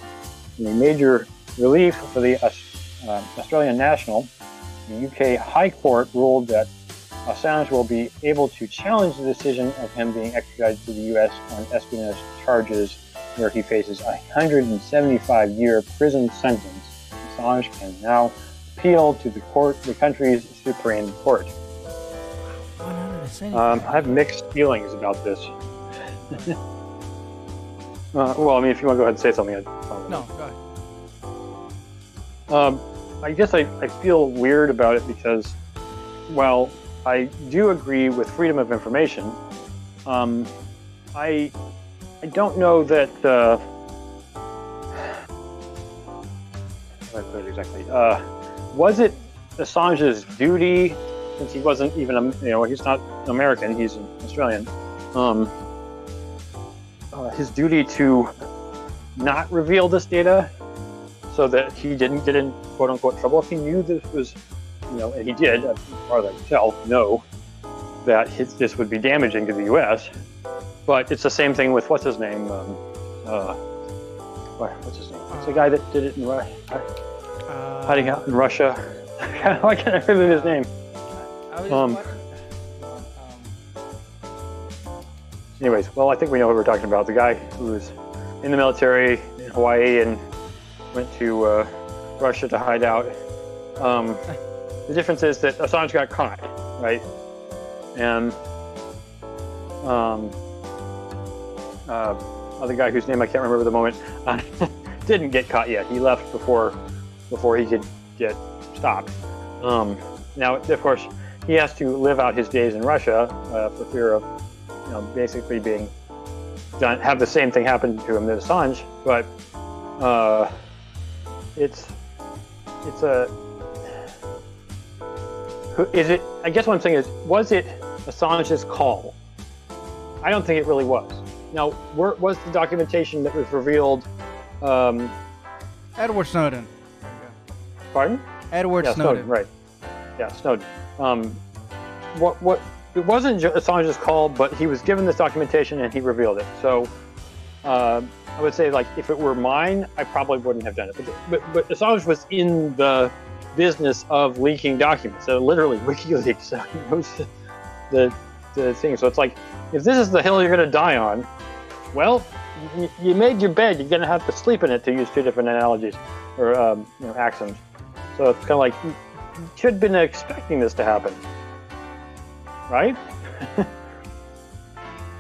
In a major relief for the uh, Australian national, the UK High Court ruled that Assange will be able to challenge the decision of him being extradited to the US on espionage charges where he faces a 175 year prison sentence. Assange can now appeal to the court, the country's Supreme Court. Um, I have mixed feelings about this. uh, well, I mean, if you want to go ahead and say something, I'd no, go ahead. Um, I guess I, I feel weird about it because, well, I do agree with freedom of information. Um, I I don't know that. Uh, how do I put it exactly? Uh, was it Assange's duty, since he wasn't even, a, you know, he's not American, he's an Australian, um, uh, his duty to not reveal this data so so that he didn't get in quote unquote trouble. If he knew this was, you know, and he did, as far as I can tell, know that his, this would be damaging to the U.S. But it's the same thing with what's his name? Um, uh, what's his name? It's the guy that did it in Russia, Uh, hiding out in Russia. Why can't I remember his name? Um, um, Anyways, well, I think we know what we're talking about. The guy who was in the military in Hawaii and went to uh, Russia to hide out. Um, the difference is that Assange got caught, right? And um, uh, other guy whose name I can't remember at the moment uh, didn't get caught yet. He left before before he could get stopped. Um, now, of course, he has to live out his days in Russia uh, for fear of you know, basically being done, have the same thing happen to him that Assange, but uh, it's it's a is it? I guess what I'm saying is, was it Assange's call? I don't think it really was. Now, where was the documentation that was revealed? Um, Edward Snowden. Pardon? Edward yeah, Snowden. right? Yeah, Snowden. Um, what what it wasn't Assange's call, but he was given this documentation and he revealed it. So uh, I would say, like, if it were mine, I probably wouldn't have done it. But, but but Assange was in the business of leaking documents. So literally, WikiLeaks so he knows the the thing. So it's like, if this is the hill you're going to die on, well, you, you made your bed. You're going to have to sleep in it. To use two different analogies or um, you know, axioms. So it's kind of like you should have been expecting this to happen, right?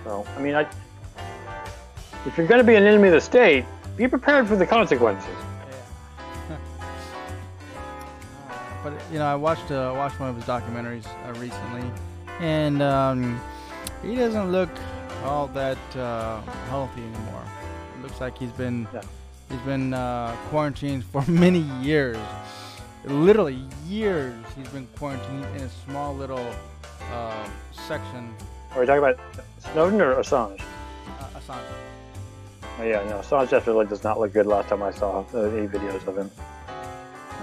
so I mean, I, if you're going to be an enemy of the state, be prepared for the consequences. Yeah. but you know, I watched uh, watched one of his documentaries uh, recently, and um, he doesn't look all that uh, healthy anymore. It looks like he's been Yeah. he's been uh, quarantined for many years, literally years. He's been quarantined in a small little uh, section. Are we talking about Snowden or Assange? Uh, Assange. Oh, yeah, no, Assange definitely does not look good. Last time I saw uh, any videos of him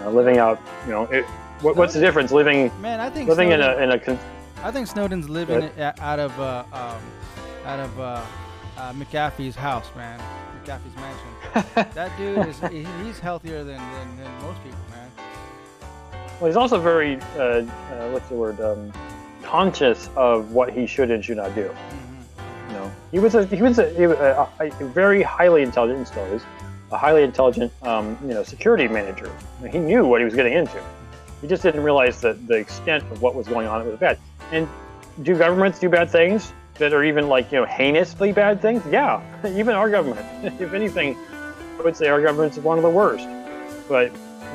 uh, living out, you know, it, what, what's the difference living Man, I think living in Snowden- a in a con- I think Snowden's living it out of uh, um, out of uh, uh, McAfee's house, man. McAfee's mansion. that dude is he's healthier than, than, than most people, man. Well, he's also very, uh, uh, what's the word, um, conscious of what he should and should not do. You know, he was a he was a, a, a very highly intelligent, still is, a highly intelligent, um, you know, security manager. He knew what he was getting into. He just didn't realize that the extent of what was going on. Was bad. And do governments do bad things that are even like you know heinously bad things? Yeah, even our government. if anything, I would say our government's one of the worst. But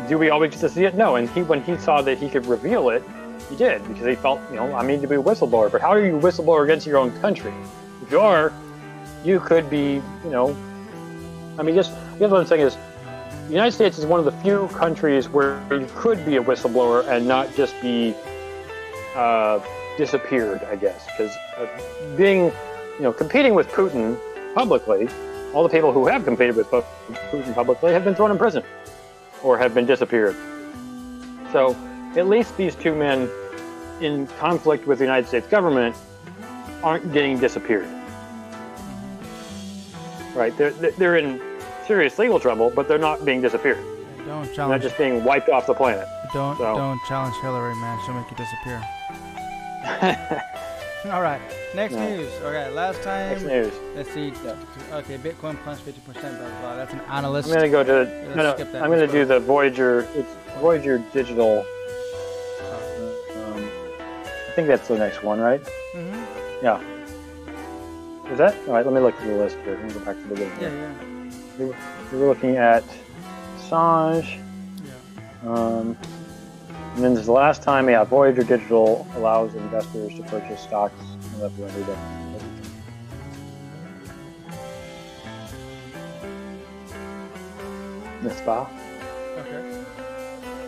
do we always get to see it? No. And he, when he saw that he could reveal it, he did because he felt, you know, I need to be a whistleblower. But how are you a whistleblower against your own country? If you are, you could be, you know, I mean, just guess what I'm saying is, the United States is one of the few countries where you could be a whistleblower and not just be uh, disappeared, I guess, because uh, being, you know, competing with Putin publicly, all the people who have competed with Putin publicly have been thrown in prison or have been disappeared. So at least these two men in conflict with the United States government aren't getting disappeared. Right? They're, they're in serious legal trouble, but they're not being disappeared. Don't They're not just being wiped off the planet. Don't so- don't challenge Hillary, man. She'll make you disappear. All right. Next No. news. Okay. Last time. Next news. Let's see. Yeah. Okay, Bitcoin plunged 50%. Blah, blah, blah. That's an analyst. I'm gonna go to Let's no, no, skip that. I'm gonna do the Voyager. It's Voyager Digital. Um, I think that's the next one, right? Mm-hmm. Yeah. Is that all right? Let me look at the list here. Let me go back to the beginning. Yeah, here. yeah, We were looking at Assange. yeah. Um, and then this is the last time, yeah, Voyager Digital allows investors to purchase stocks in the Voyager. The spa? Okay.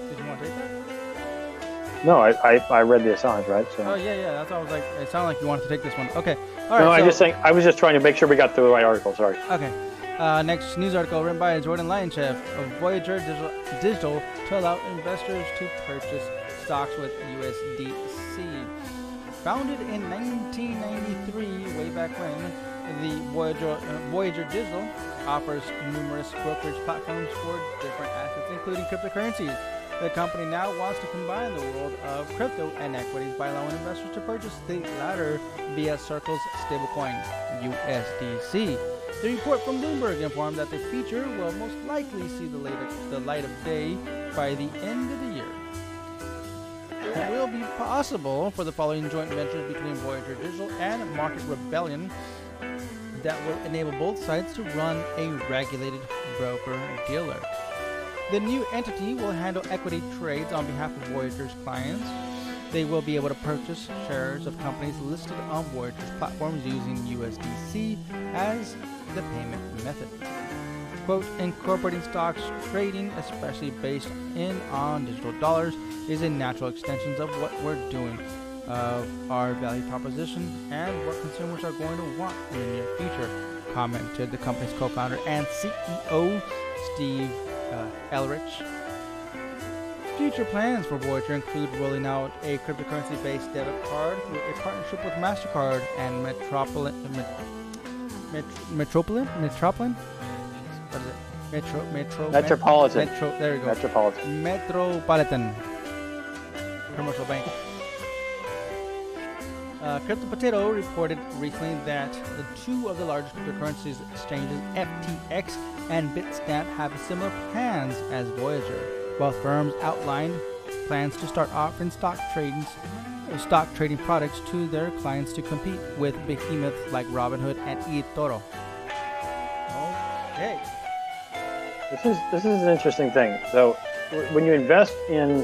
Did you want to take that? No, I, I, I read the Assange, right? So. Oh yeah, yeah. That's what I was like. It sounded like you wanted to take this one. Okay. All right. no, I just saying. I was just trying to make sure we got through the right article. Sorry. Okay. Uh, next news article written by Jordan Lyanchev of Voyager Digital, to allow investors to purchase stocks with USDC. Founded in 1993, way back when, the Voyager, uh, Voyager Digital offers numerous brokerage platforms for different assets, including cryptocurrencies. The company now wants to combine the world of crypto and equities by allowing investors to purchase the latter via Circle's stablecoin, USDC. The report from Bloomberg informed that the feature will most likely see the, later, the light of day by the end of the year. It will be possible for the following joint ventures between Voyager Digital and Market Rebellion that will enable both sides to run a regulated broker dealer. The new entity will handle equity trades on behalf of Voyager's clients. They will be able to purchase shares of companies listed on Voyager's platforms using USDC as the payment method. Quote, incorporating stocks trading, especially based in on digital dollars, is a natural extension of what we're doing, of our value proposition, and what consumers are going to want in the near future, commented the company's co-founder and CEO, Steve uh, Ehrlich. Future plans for Voyager include rolling out a cryptocurrency-based debit card through a partnership with MasterCard and Metropolitan. Met, Metropolitan? Metropolitan? What is it? Metro, Metro, Metropolitan. Metro, there you go. Metropolitan. Metropolitan Commercial Bank. Uh, CryptoPotato reported recently that the two of the largest cryptocurrencies exchanges, FTX and Bitstamp, have similar plans as Voyager. Both firms outlined plans to start offering stock trading, stock trading products to their clients to compete with behemoths like Robinhood and eToro. Okay. This is this is an interesting thing. So when you invest in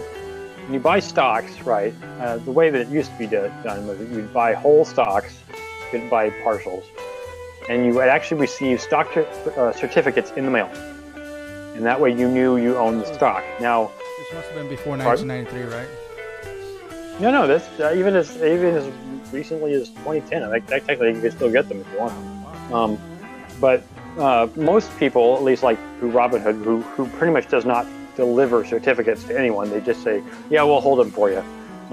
when you buy stocks, right? Uh, the way that it used to be done was that you'd buy whole stocks, you could buy partials, and you would actually receive stock uh, certificates in the mail, and that way you knew you owned the stock. Now, This must have been before Pardon? 1993, right? no, no, this uh, even as even as recently as 2010, I think technically you could still get them if you want. Um, but uh, most people, at least like who Robinhood, who who pretty much does not deliver certificates to anyone, they just say, "Yeah, we'll hold them for you,"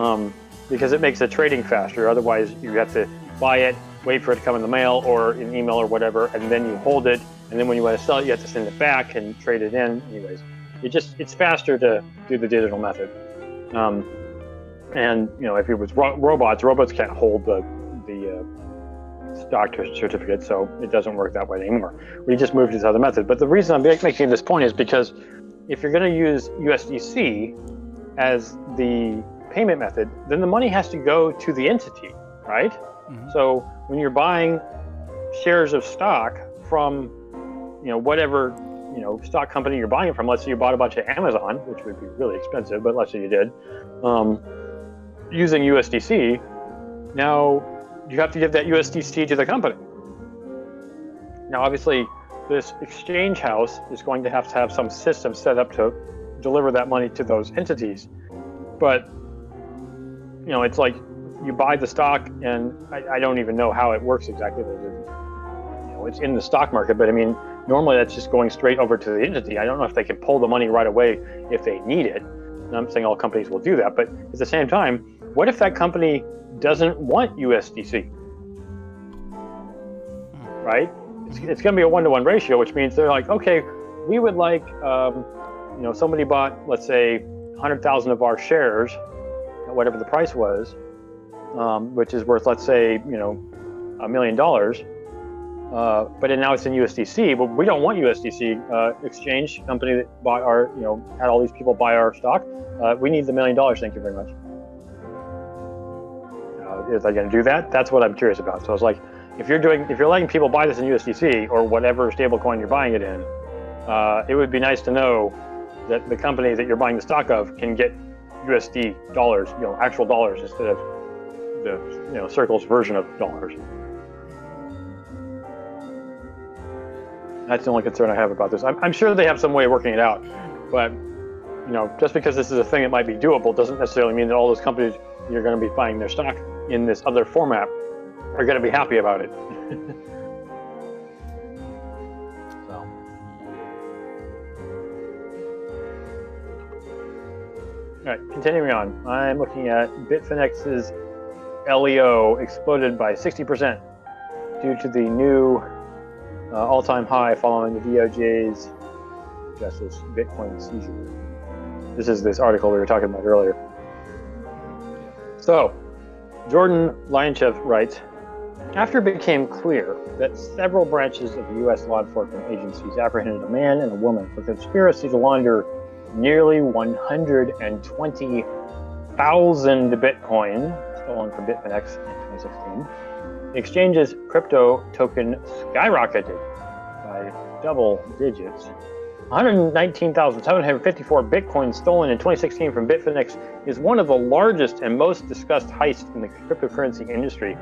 um, because it makes the trading faster. Otherwise, you have to buy it, wait for it to come in the mail or in email or whatever, and then you hold it. And then when you want to sell it, you have to send it back and trade it in. Anyways, it just it's faster to do the digital method. Um, and you know, if it was ro- robots, robots can't hold the the uh, stock certificate, so it doesn't work that way anymore. We just moved to this other method. But the reason I'm making this point is because if you're going to use USDC as the payment method, then the money has to go to the entity, right? Mhm. So when you're buying shares of stock from, you know, whatever you know stock company you're buying it from, let's say you bought a bunch of Amazon, which would be really expensive, but let's say you did, um, using USDC, now you have to give that USDC to the company. Now, obviously, this exchange house is going to have to have some system set up to deliver that money to those entities. But, you know, it's like you buy the stock, and I, I don't even know how it works exactly. You know, it's in the stock market, but I mean, normally that's just going straight over to the entity. I don't know if they can pull the money right away if they need it. And I'm saying all companies will do that, but at the same time, what if that company doesn't want USDC? Right? It's, it's going to be a one to one ratio, which means they're like, okay, we would like, um, you know, somebody bought, let's say, 100,000 of our shares, whatever the price was, um, which is worth, let's say, you know, a million dollars. Uh, but now it's in USDC. But we don't want USDC. Uh, exchange company that bought our, you know, had all these people buy our stock. Uh, we need the million dollars. Thank you very much. Is they going to do that? That's what I'm curious about. So it's like, if you're doing, if you're letting people buy this in USDC or whatever stablecoin you're buying it in, uh, it would be nice to know that the company that you're buying the stock of can get USD dollars, you know, actual dollars instead of the, you know, Circle's version of dollars. That's the only concern I have about this. I'm, I'm sure they have some way of working it out, but you know, just because this is a thing that might be doable doesn't necessarily mean that all those companies you're going to be buying their stock in this other format are going to be happy about it. so. All right, continuing on, I'm looking at Bitfinex's LEO exploded by 60% due to the new uh, all-time high following the DOJ's Justice Bitcoin seizure. This is this article we were talking about earlier. So, Jordan Lyanchev writes, after it became clear that several branches of the U.S. law enforcement agencies apprehended a man and a woman for conspiracy to launder nearly 120,000 Bitcoin stolen from Bitfinex in 2016, the exchange's crypto token skyrocketed by double digits 119,754 Bitcoin stolen in 2016 from Bitfinex is one of the largest and most discussed heists in the cryptocurrency industry.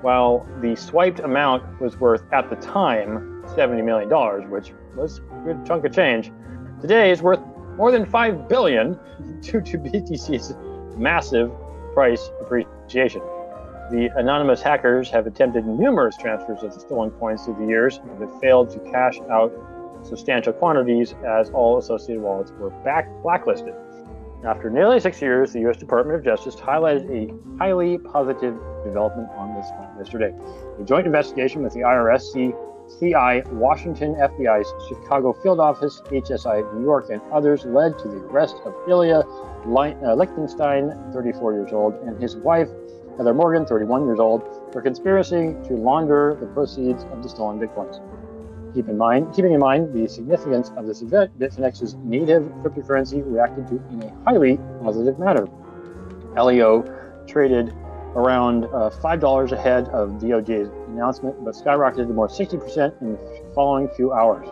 While the swiped amount was worth, at the time, $70 million, which was a good chunk of change, today is worth more than 5 billion due to BTC's massive price appreciation. The anonymous hackers have attempted numerous transfers of stolen coins through the years, but have failed to cash out substantial quantities as all associated wallets were back blacklisted. After nearly six years, the U.S. Department of Justice highlighted a highly positive development on this front yesterday. A joint investigation with the IRS, CI, Washington, FBI's Chicago Field Office, HSI New York, and others led to the arrest of Ilya uh, Lichtenstein, 34 years old, and his wife, Heather Morgan, 31 years old, for conspiracy to launder the proceeds of the stolen bitcoins. Keep in mind, keeping in mind the significance of this event, Bitfinex's native cryptocurrency reacted to in a highly positive manner. LEO traded around uh, $5 ahead of DOJ's announcement, but skyrocketed to more 60% in the following few hours.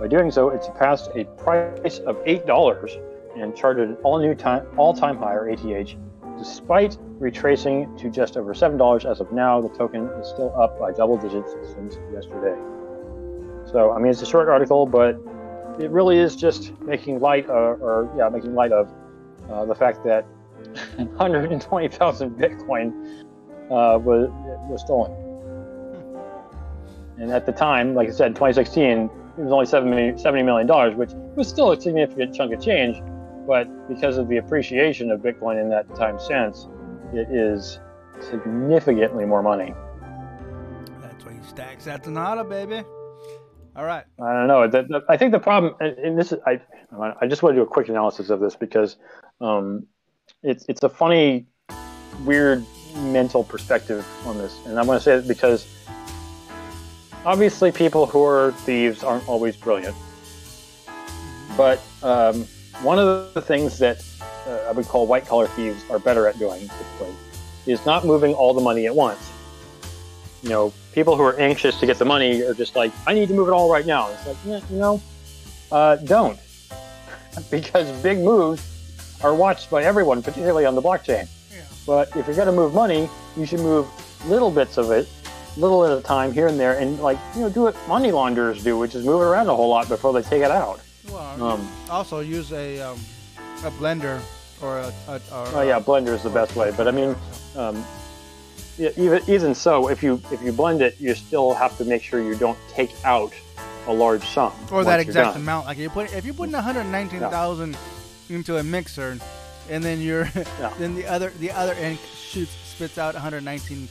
By doing so, it surpassed a price of $8 and charted an all new time, all-time high, or ATH. Despite retracing to just over $7 as of now, the token is still up by double digits since yesterday. So, I mean, it's a short article, but it really is just making light, of, or yeah, making light of uh, the fact that 120,000 Bitcoin uh, was was stolen. And at the time, like I said, 2016, it was only 70 million dollars, which was still a significant chunk of change. But because of the appreciation of Bitcoin in that time since, it is significantly more money. That's why you stack Satanata, baby. All right. I don't know. The, the, I think the problem, and this is, I, I just want to do a quick analysis of this because um, it's it's a funny, weird mental perspective on this, and I'm going to say it because obviously people who are thieves aren't always brilliant, but um, one of the things that uh, I would call white collar thieves are better at doing, typically, is not moving all the money at once you know, people who are anxious to get the money are just like, I need to move it all right now. It's like, yeah, you know, uh, don't. because big moves are watched by everyone, particularly on the blockchain. Yeah. But if you're going to move money, you should move little bits of it, little at a time here and there, and like, you know, do what money launderers do, which is move it around a whole lot before they take it out. Well, um, also use a, um, a blender or a, a or, oh yeah, blender is the best way. But I mean, um, even even so, if you if you blend it, you still have to make sure you don't take out a large sum or that exact amount. Like you put if you put in one hundred nineteen thousand yeah. into a mixer, and then you're yeah. then the other the other end shoots spits out one hundred nineteen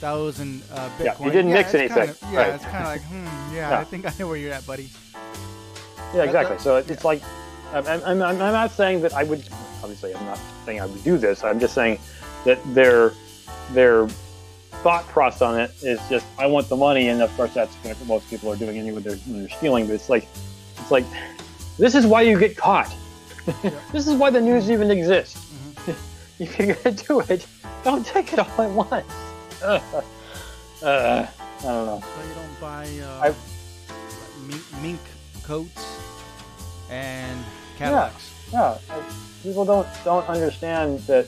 thousand uh, Bitcoin. Yeah, you didn't yeah, mix anything. Kind of, yeah, right. it's kind of like hmm, yeah, I think I know where you're at, buddy. Yeah, exactly. So it's like I'm, I'm, I'm not saying that I would. Obviously, I'm not saying I would do this. I'm just saying that there their thought process on it is just I want the money, and of course that's what most people are doing anyway. They're, when they're stealing, but it's like it's like this is why you get caught. Yeah. this is why the news even exists. Mm-hmm. if you're gonna do it, don't take it all at once. Uh, uh, I don't know. So you don't buy uh, mink, mink, coats and Cadillacs. Yeah, yeah. People don't don't understand that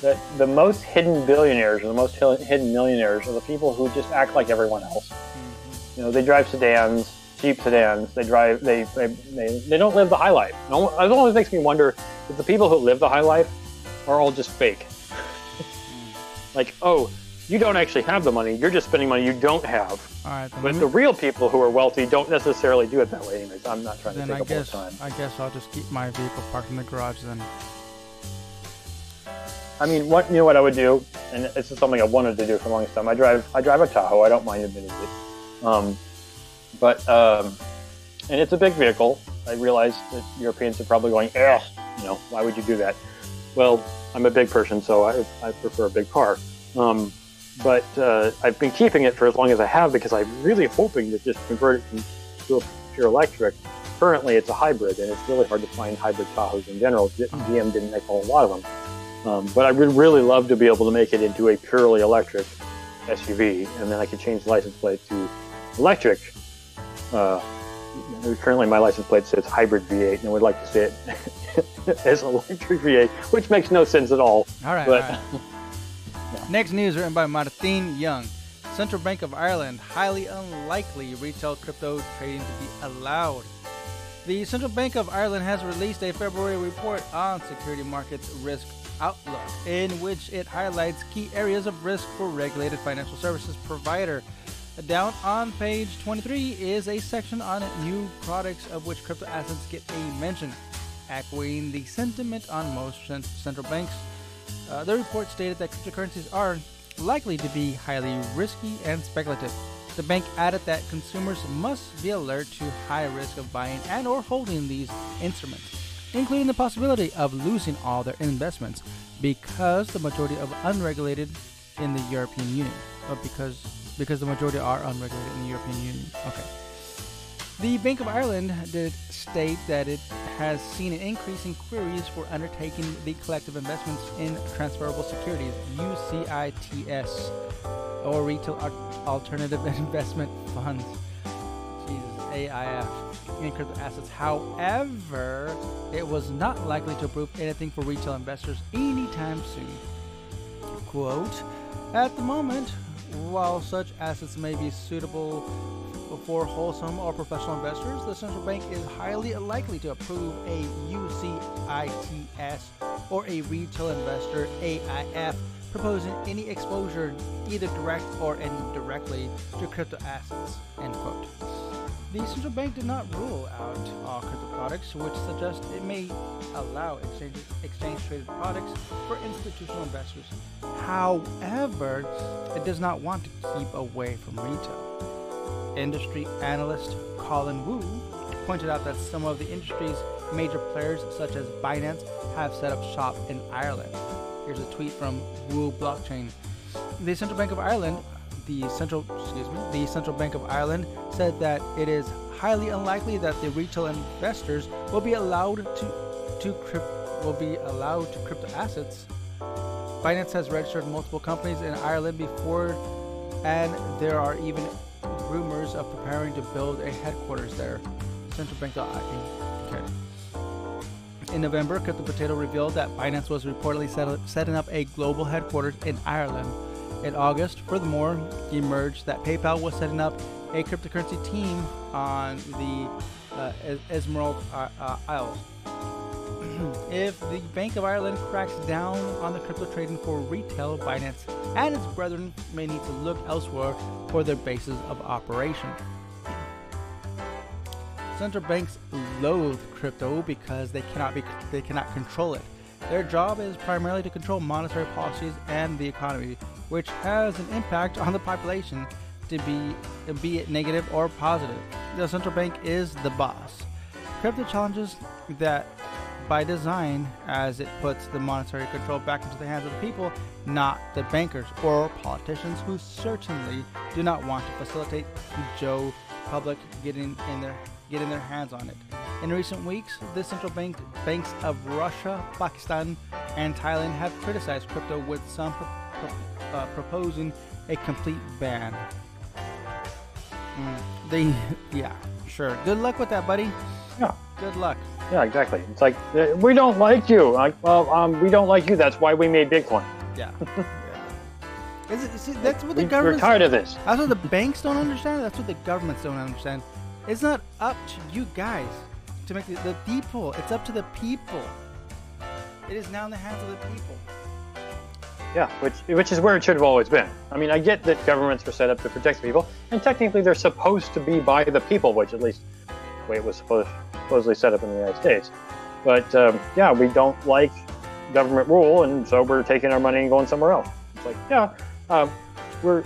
that the most hidden billionaires or the most hidden millionaires are the people who just act like everyone else. Mm-hmm. You know, they drive sedans, cheap sedans. They drive, they, they, they, they don't live the high life. It always makes me wonder if the people who live the high life are all just fake. mm. Like, oh, you don't actually have the money. You're just spending money you don't have. All right, but the real people who are wealthy don't necessarily do it that way. Anyways, I'm not trying to take I up guess, more time. I guess I'll just keep my vehicle parked in the garage then. I mean, what you know what I would do, and this is something I wanted to do for a long time. I drive I drive a Tahoe. I don't mind admitting it, um, but um, and it's a big vehicle. I realize that Europeans are probably going, eh, you know, why would you do that? Well, I'm a big person, so I, I prefer a big car. Um, but uh, I've been keeping it for as long as I have because I'm really hoping to just convert it to a pure electric. Currently, it's a hybrid, and it's really hard to find hybrid Tahoes in general. GM didn't make a whole lot of them. Um, but I would really love to be able to make it into a purely electric SUV, and then I could change the license plate to electric. Uh, currently, my license plate says hybrid V8, and I would like to see it as electric V8, which makes no sense at all. All right. But all right. Next news written by Martin Young. Central Bank of Ireland, highly unlikely retail crypto trading to be allowed. The Central Bank of Ireland has released a February report on security markets risk outlook, in which it highlights key areas of risk for regulated financial services provider. Down on page 23 is a section on new products of which crypto assets get a mention, echoing the sentiment on most central banks. Uh, the report stated that cryptocurrencies are likely to be highly risky and speculative. The bank added that consumers must be alert to high risk of buying and or holding these instruments, including the possibility of losing all their investments because the majority of unregulated in the European Union. But because because the majority are unregulated in the European Union. Okay. The Bank of Ireland did state that it has seen an increase in queries for undertaking the collective investments in transferable securities (UCITS) or retail alternative investment funds. AIF in crypto assets. However, it was not likely to approve anything for retail investors anytime soon. Quote: At the moment, while such assets may be suitable for wholesome or professional investors, the central bank is highly unlikely to approve a UCITS or a retail investor AIF proposing any exposure, either direct or indirectly, to crypto assets. End quote. The central bank did not rule out all crypto products, which suggests it may allow exchange, exchange traded products for institutional investors. However, it does not want to keep away from retail. Industry analyst Colin Wu pointed out that some of the industry's major players, such as Binance, have set up shop in Ireland. Here's a tweet from Wu Blockchain. The Central Bank of Ireland the central excuse me the central bank of Ireland said that it is highly unlikely that the retail investors will be allowed to to crypt, will be allowed to crypto assets. Binance has registered multiple companies in Ireland before, and there are even rumors of preparing to build a headquarters there. Central Bank. Okay. In November, CryptoPotato revealed that Binance was reportedly setting up a global headquarters in Ireland. In August, furthermore, emerged that PayPal was setting up a cryptocurrency team on the uh, Emerald uh, uh, Isles. If the Bank of Ireland cracks down on the crypto trading for retail, Binance and its brethren may need to look elsewhere for their bases of operation. Central banks loathe crypto because they cannot be they cannot control it. Their job is primarily to control monetary policies and the economy, which has an impact on the population to be be it negative or positive. The central bank is the boss. Crypto challenges that by design as it puts the monetary control back into the hands of the people, not the bankers or politicians who certainly do not want to facilitate Joe public getting in their getting their hands on it. In recent weeks, the central bank banks of Russia, Pakistan, and Thailand have criticized crypto with some pro- pro- uh, proposing a complete ban. Mm, they, yeah, sure. Good luck with that, buddy. Yeah. Good luck. Yeah, exactly. It's like uh, we don't like you. Like, well, um, we don't like you. That's why we made Bitcoin. Yeah. yeah. Is it, see, that's what the We- government. We're tired of this. That's what the banks don't understand. That's what the governments don't understand. It's not up to you guys to make the, the people. It's up to the people. It is now in the hands of the people. Yeah, which which is where it should have always been. I mean, I get that governments were set up to protect the people, and technically they're supposed to be by the people, which at least the way it was supposed, supposedly set up in the United States. But um, yeah, we don't like government rule, and so we're taking our money and going somewhere else. It's like, yeah, um, we're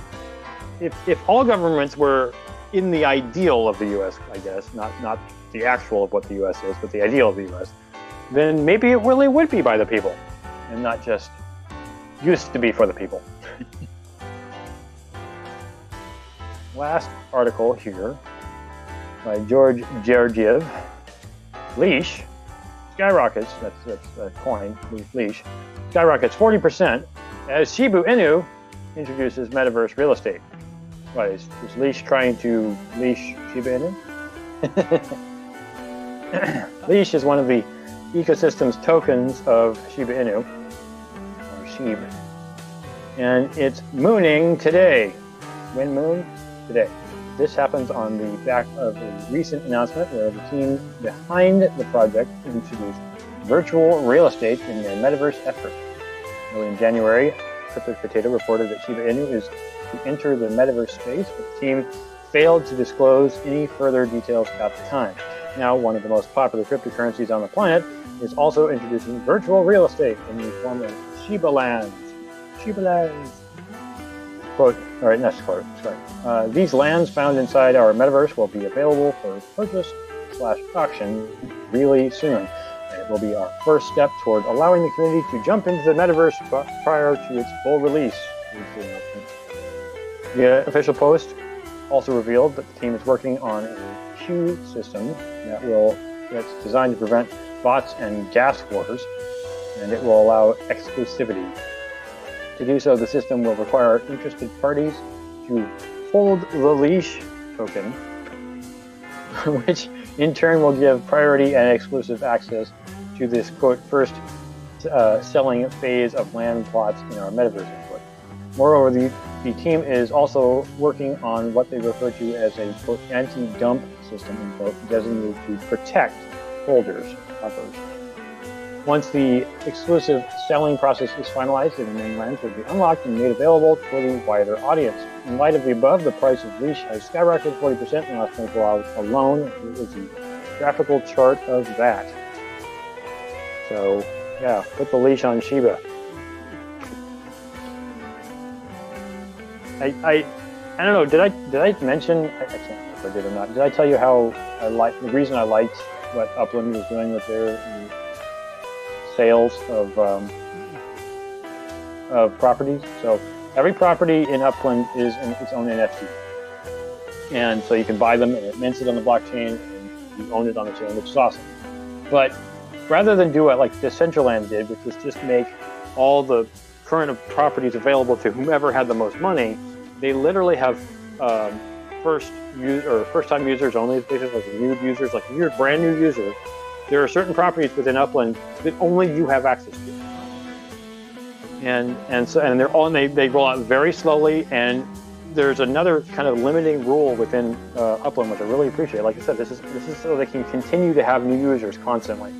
if if all governments were in the ideal of the U.S., I guess, not not the actual of what the U.S. is, but the ideal of the U.S., then maybe it really would be by the people, and not just used to be for the people. Last article here by George Georgiev. Leash skyrockets, that's, that's a coin, leash, skyrockets 40% as Shiba Inu introduces metaverse real estate. What, is, is Leash trying to leash Shiba Inu? leash is one of the ecosystem's tokens of Shiba Inu, or SHIB. And it's mooning today. When moon? Today. This happens on the back of a recent announcement where the team behind the project introduced virtual real estate in their metaverse effort. Early in January, CryptoPotato reported that Shiba Inu is to enter the metaverse space, but the team failed to disclose any further details at the time. Now, one of the most popular cryptocurrencies on the planet is also introducing virtual real estate in the form of Shiba Lands. Shiba Lands. Quote, all right, next quote, sorry. Uh, these lands found inside our metaverse will be available for purchase slash auction really soon. And it will be our first step toward allowing the community to jump into the metaverse prior to its full release. The official post also revealed that the team is working on a queue system that will that's designed to prevent bots and gas wars, and it will allow exclusivity to do so, the system will require interested parties to hold the leash token, which in turn will give priority and exclusive access to this quote first uh, selling phase of land plots in our metaverse. Quote. Moreover, the, the team is also working on what they refer to as a quote anti-dump system in quote, designated to protect holders, others. Once the exclusive selling process is finalized, the remaining lands will be unlocked and made available for the wider audience. In light of the above, the price of Leash has skyrocketed 40% in the last 24 hours alone. Here is a graphical chart of that. So, yeah, put the leash on Shiba. I, I, I don't know. Did I did I mention? I, I can't remember if I did or not. Did I tell you how I like the reason I liked what Upland was doing with their sales of um, of properties. So every property in Upland is in its own NFT, and so you can buy them and it mints it on the blockchain, and you own it on the chain, which is awesome. But rather than do what like Decentraland did, which was just make all the current properties available to whomever had the most money, they literally have um, first use or first time users only, basically like new users, like you're brand new user there are certain properties within Upland that only you have access to. And and so and they're all they, they roll out very slowly and there's another kind of limiting rule within uh, Upland which I really appreciate. Like I said, this is this is so they can continue to have new users constantly.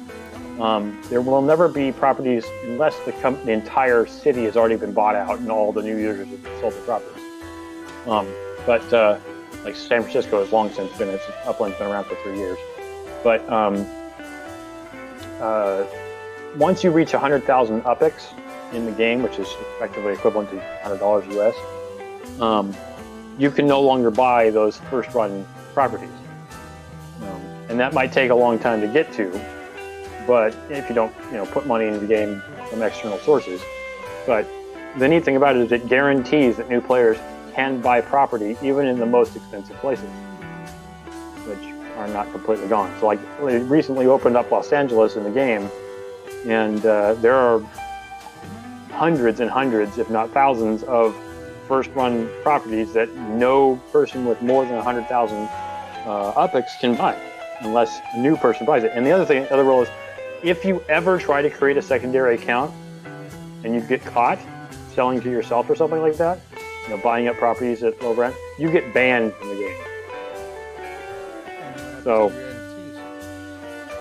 Um, there will never be properties unless the, the entire city has already been bought out and all the new users have sold the properties. Um, but uh, like San Francisco has long since been, Upland's been around for three years. But um, uh, once you reach 100,000 UPX in the game, which is effectively equivalent to $100 US, um, you can no longer buy those first run properties. Um, and that might take a long time to get to, but if you don't, you know, put money into the game from external sources. But the neat thing about it is it guarantees that new players can buy property even in the most expensive places, are not completely gone. So like we recently opened up Los Angeles in the game, and uh, there are hundreds and hundreds, if not thousands, of first-run properties that no person with more than 100,000 uh, UPX can buy, unless a new person buys it. And the other thing, the other rule is, if you ever try to create a secondary account and you get caught selling to yourself or something like that, you know, buying up properties at low rent, you get banned from the game. So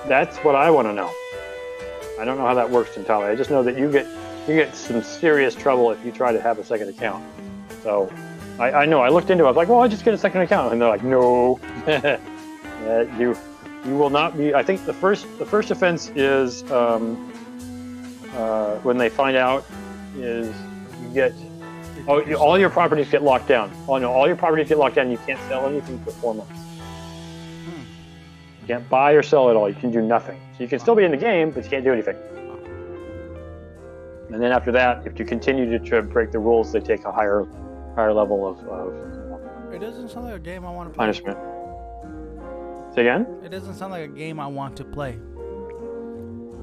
that's what I want to know. I don't know how that works entirely. I just know that you get you get some serious trouble if you try to have a second account. So I, I know I looked into it. I was like, well, I just get a second account, and they're like, no, uh, you you will not be. I think the first the first offense is um, uh, when they find out is you get oh all your properties get locked down. Oh no, all your properties get locked down. You can't sell anything for four months. You can't buy or sell at all. You can do nothing. So you can still be in the game, but you can't do anything. And then after that, if you continue to to break the rules, they take a higher higher level of, of It doesn't sound like a game I want to play. punishment. Say again? It doesn't sound like a game I want to play.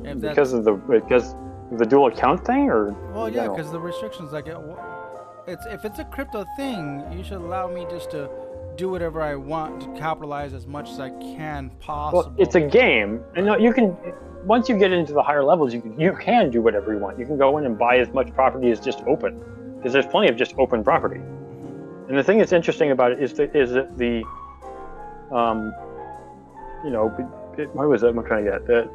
Because of the because of the dual account thing, or well, yeah, because the restrictions like it, it's if it's a crypto thing, you should allow me just to do whatever I want to capitalize as much as I can possible. Well, it's a game, and no, you can. Once you get into the higher levels, you can you can do whatever you want. You can go in and buy as much property as just open, because there's plenty of just open property. And the thing that's interesting about it is that is that the, um, you know, it, what was that I'm trying to get? The,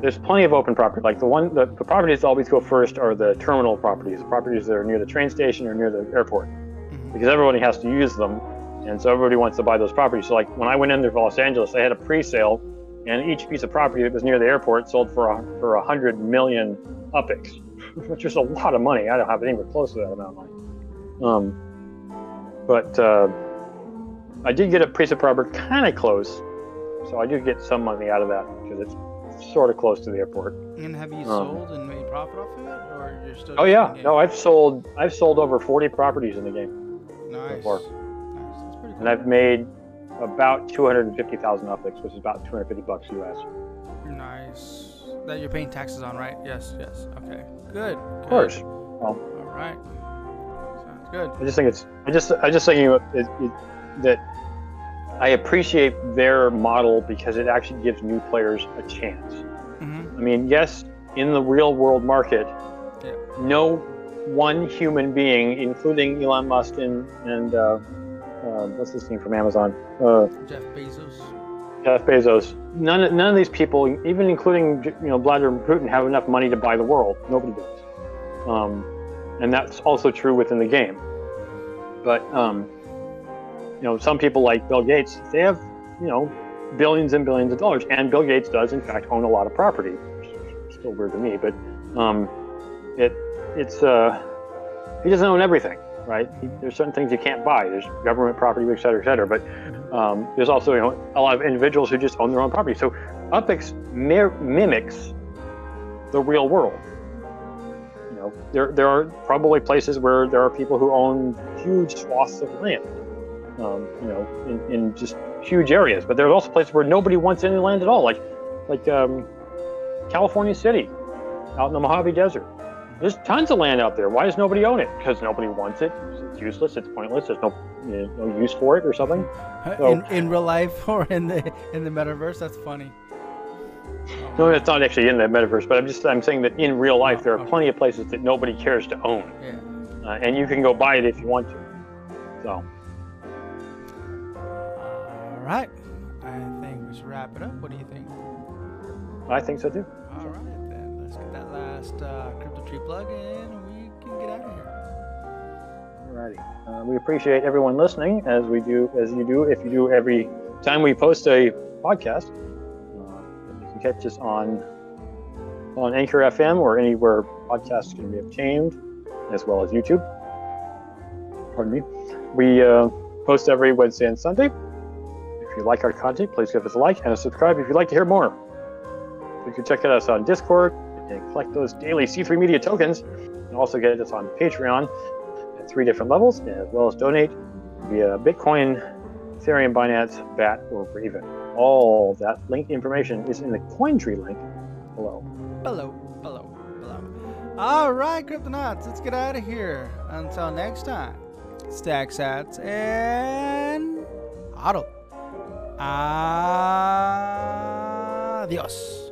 there's plenty of open property. Like the one, the, the properties that always go first are the terminal properties, the properties that are near the train station or near the airport Mhm. because everybody has to use them, and so everybody wants to buy those properties. So like when I went in there for Los Angeles, they had a pre-sale, and each piece of property that was near the airport sold for a, for a hundred million upics, which is a lot of money. I don't have anywhere close to that amount of money. Um, but uh, I did get a piece of property kind of close, so I did get some money out of that because it's sort of close to the airport. And have you Um, sold and made profit off of it, or you're still? Oh yeah, no, I've sold I've sold over forty properties in the game. nice. And I've made about 250,000 uplifts, which is about 250 bucks US. Nice. That you're paying taxes on, right? Yes. Yes. Okay. Good. Of course. All right. Sounds good. I just think it's, I just, I just think you it, it, that I appreciate their model because it actually gives new players a chance. Mm-hmm. I mean, yes, in the real world market, Yeah. no one human being, including Elon Musk and, and uh, uh, what's his name from Amazon? Uh, Jeff Bezos. Jeff Bezos. None, none of these people, even including you know Vladimir Putin, have enough money to buy the world. Nobody does, um, and that's also true within the game. But um, you know, some people like Bill Gates, they have you know billions and billions of dollars, and Bill Gates does in fact own a lot of property. Which is still weird to me, but um, it it's uh, he doesn't own everything, right? There's certain things you can't buy. There's government property, et cetera, et cetera. But um, there's also you know a lot of individuals who just own their own property. So Upix mimics the real world. You know, there there are probably places where there are people who own huge swaths of land. Um, you know, in, in just huge areas. But there's also places where nobody wants any land at all, like like um, California City, out in the Mojave Desert. There's tons of land out there. Why does nobody own it? Because nobody wants it. It's useless. It's pointless. There's no you know, no use for it or something. So- in, in real life or in the in the metaverse? That's funny. No, it's not actually in the metaverse, but I'm just I'm saying that in real life there are Okay. plenty of places that nobody cares to own, Yeah. uh, and you can go buy it if you want to. So All right. I think we should wrap it up. What do you think? I think so too. All right. Let's get that last uh, crypto tree plug in, and we can get out of here. Alrighty. Uh, we appreciate everyone listening, as we do, as you do, if you do every time we post a podcast. Uh, you can catch us on on Anchor FM or anywhere podcasts can be obtained, as well as YouTube. Pardon me. We uh, post every Wednesday and Sunday. If you like our content, please give us a like and a subscribe if you'd like to hear more. You can check us on Discord and collect those daily C3 Media tokens. You can also get us on Patreon at three different levels, as well as donate via Bitcoin, Ethereum, Binance, BAT, or Raven. All that link information is in the CoinTree link below. Below, below, below. All right, Cryptonauts, let's get out of here. Until next time, stack sats and auto. Adios.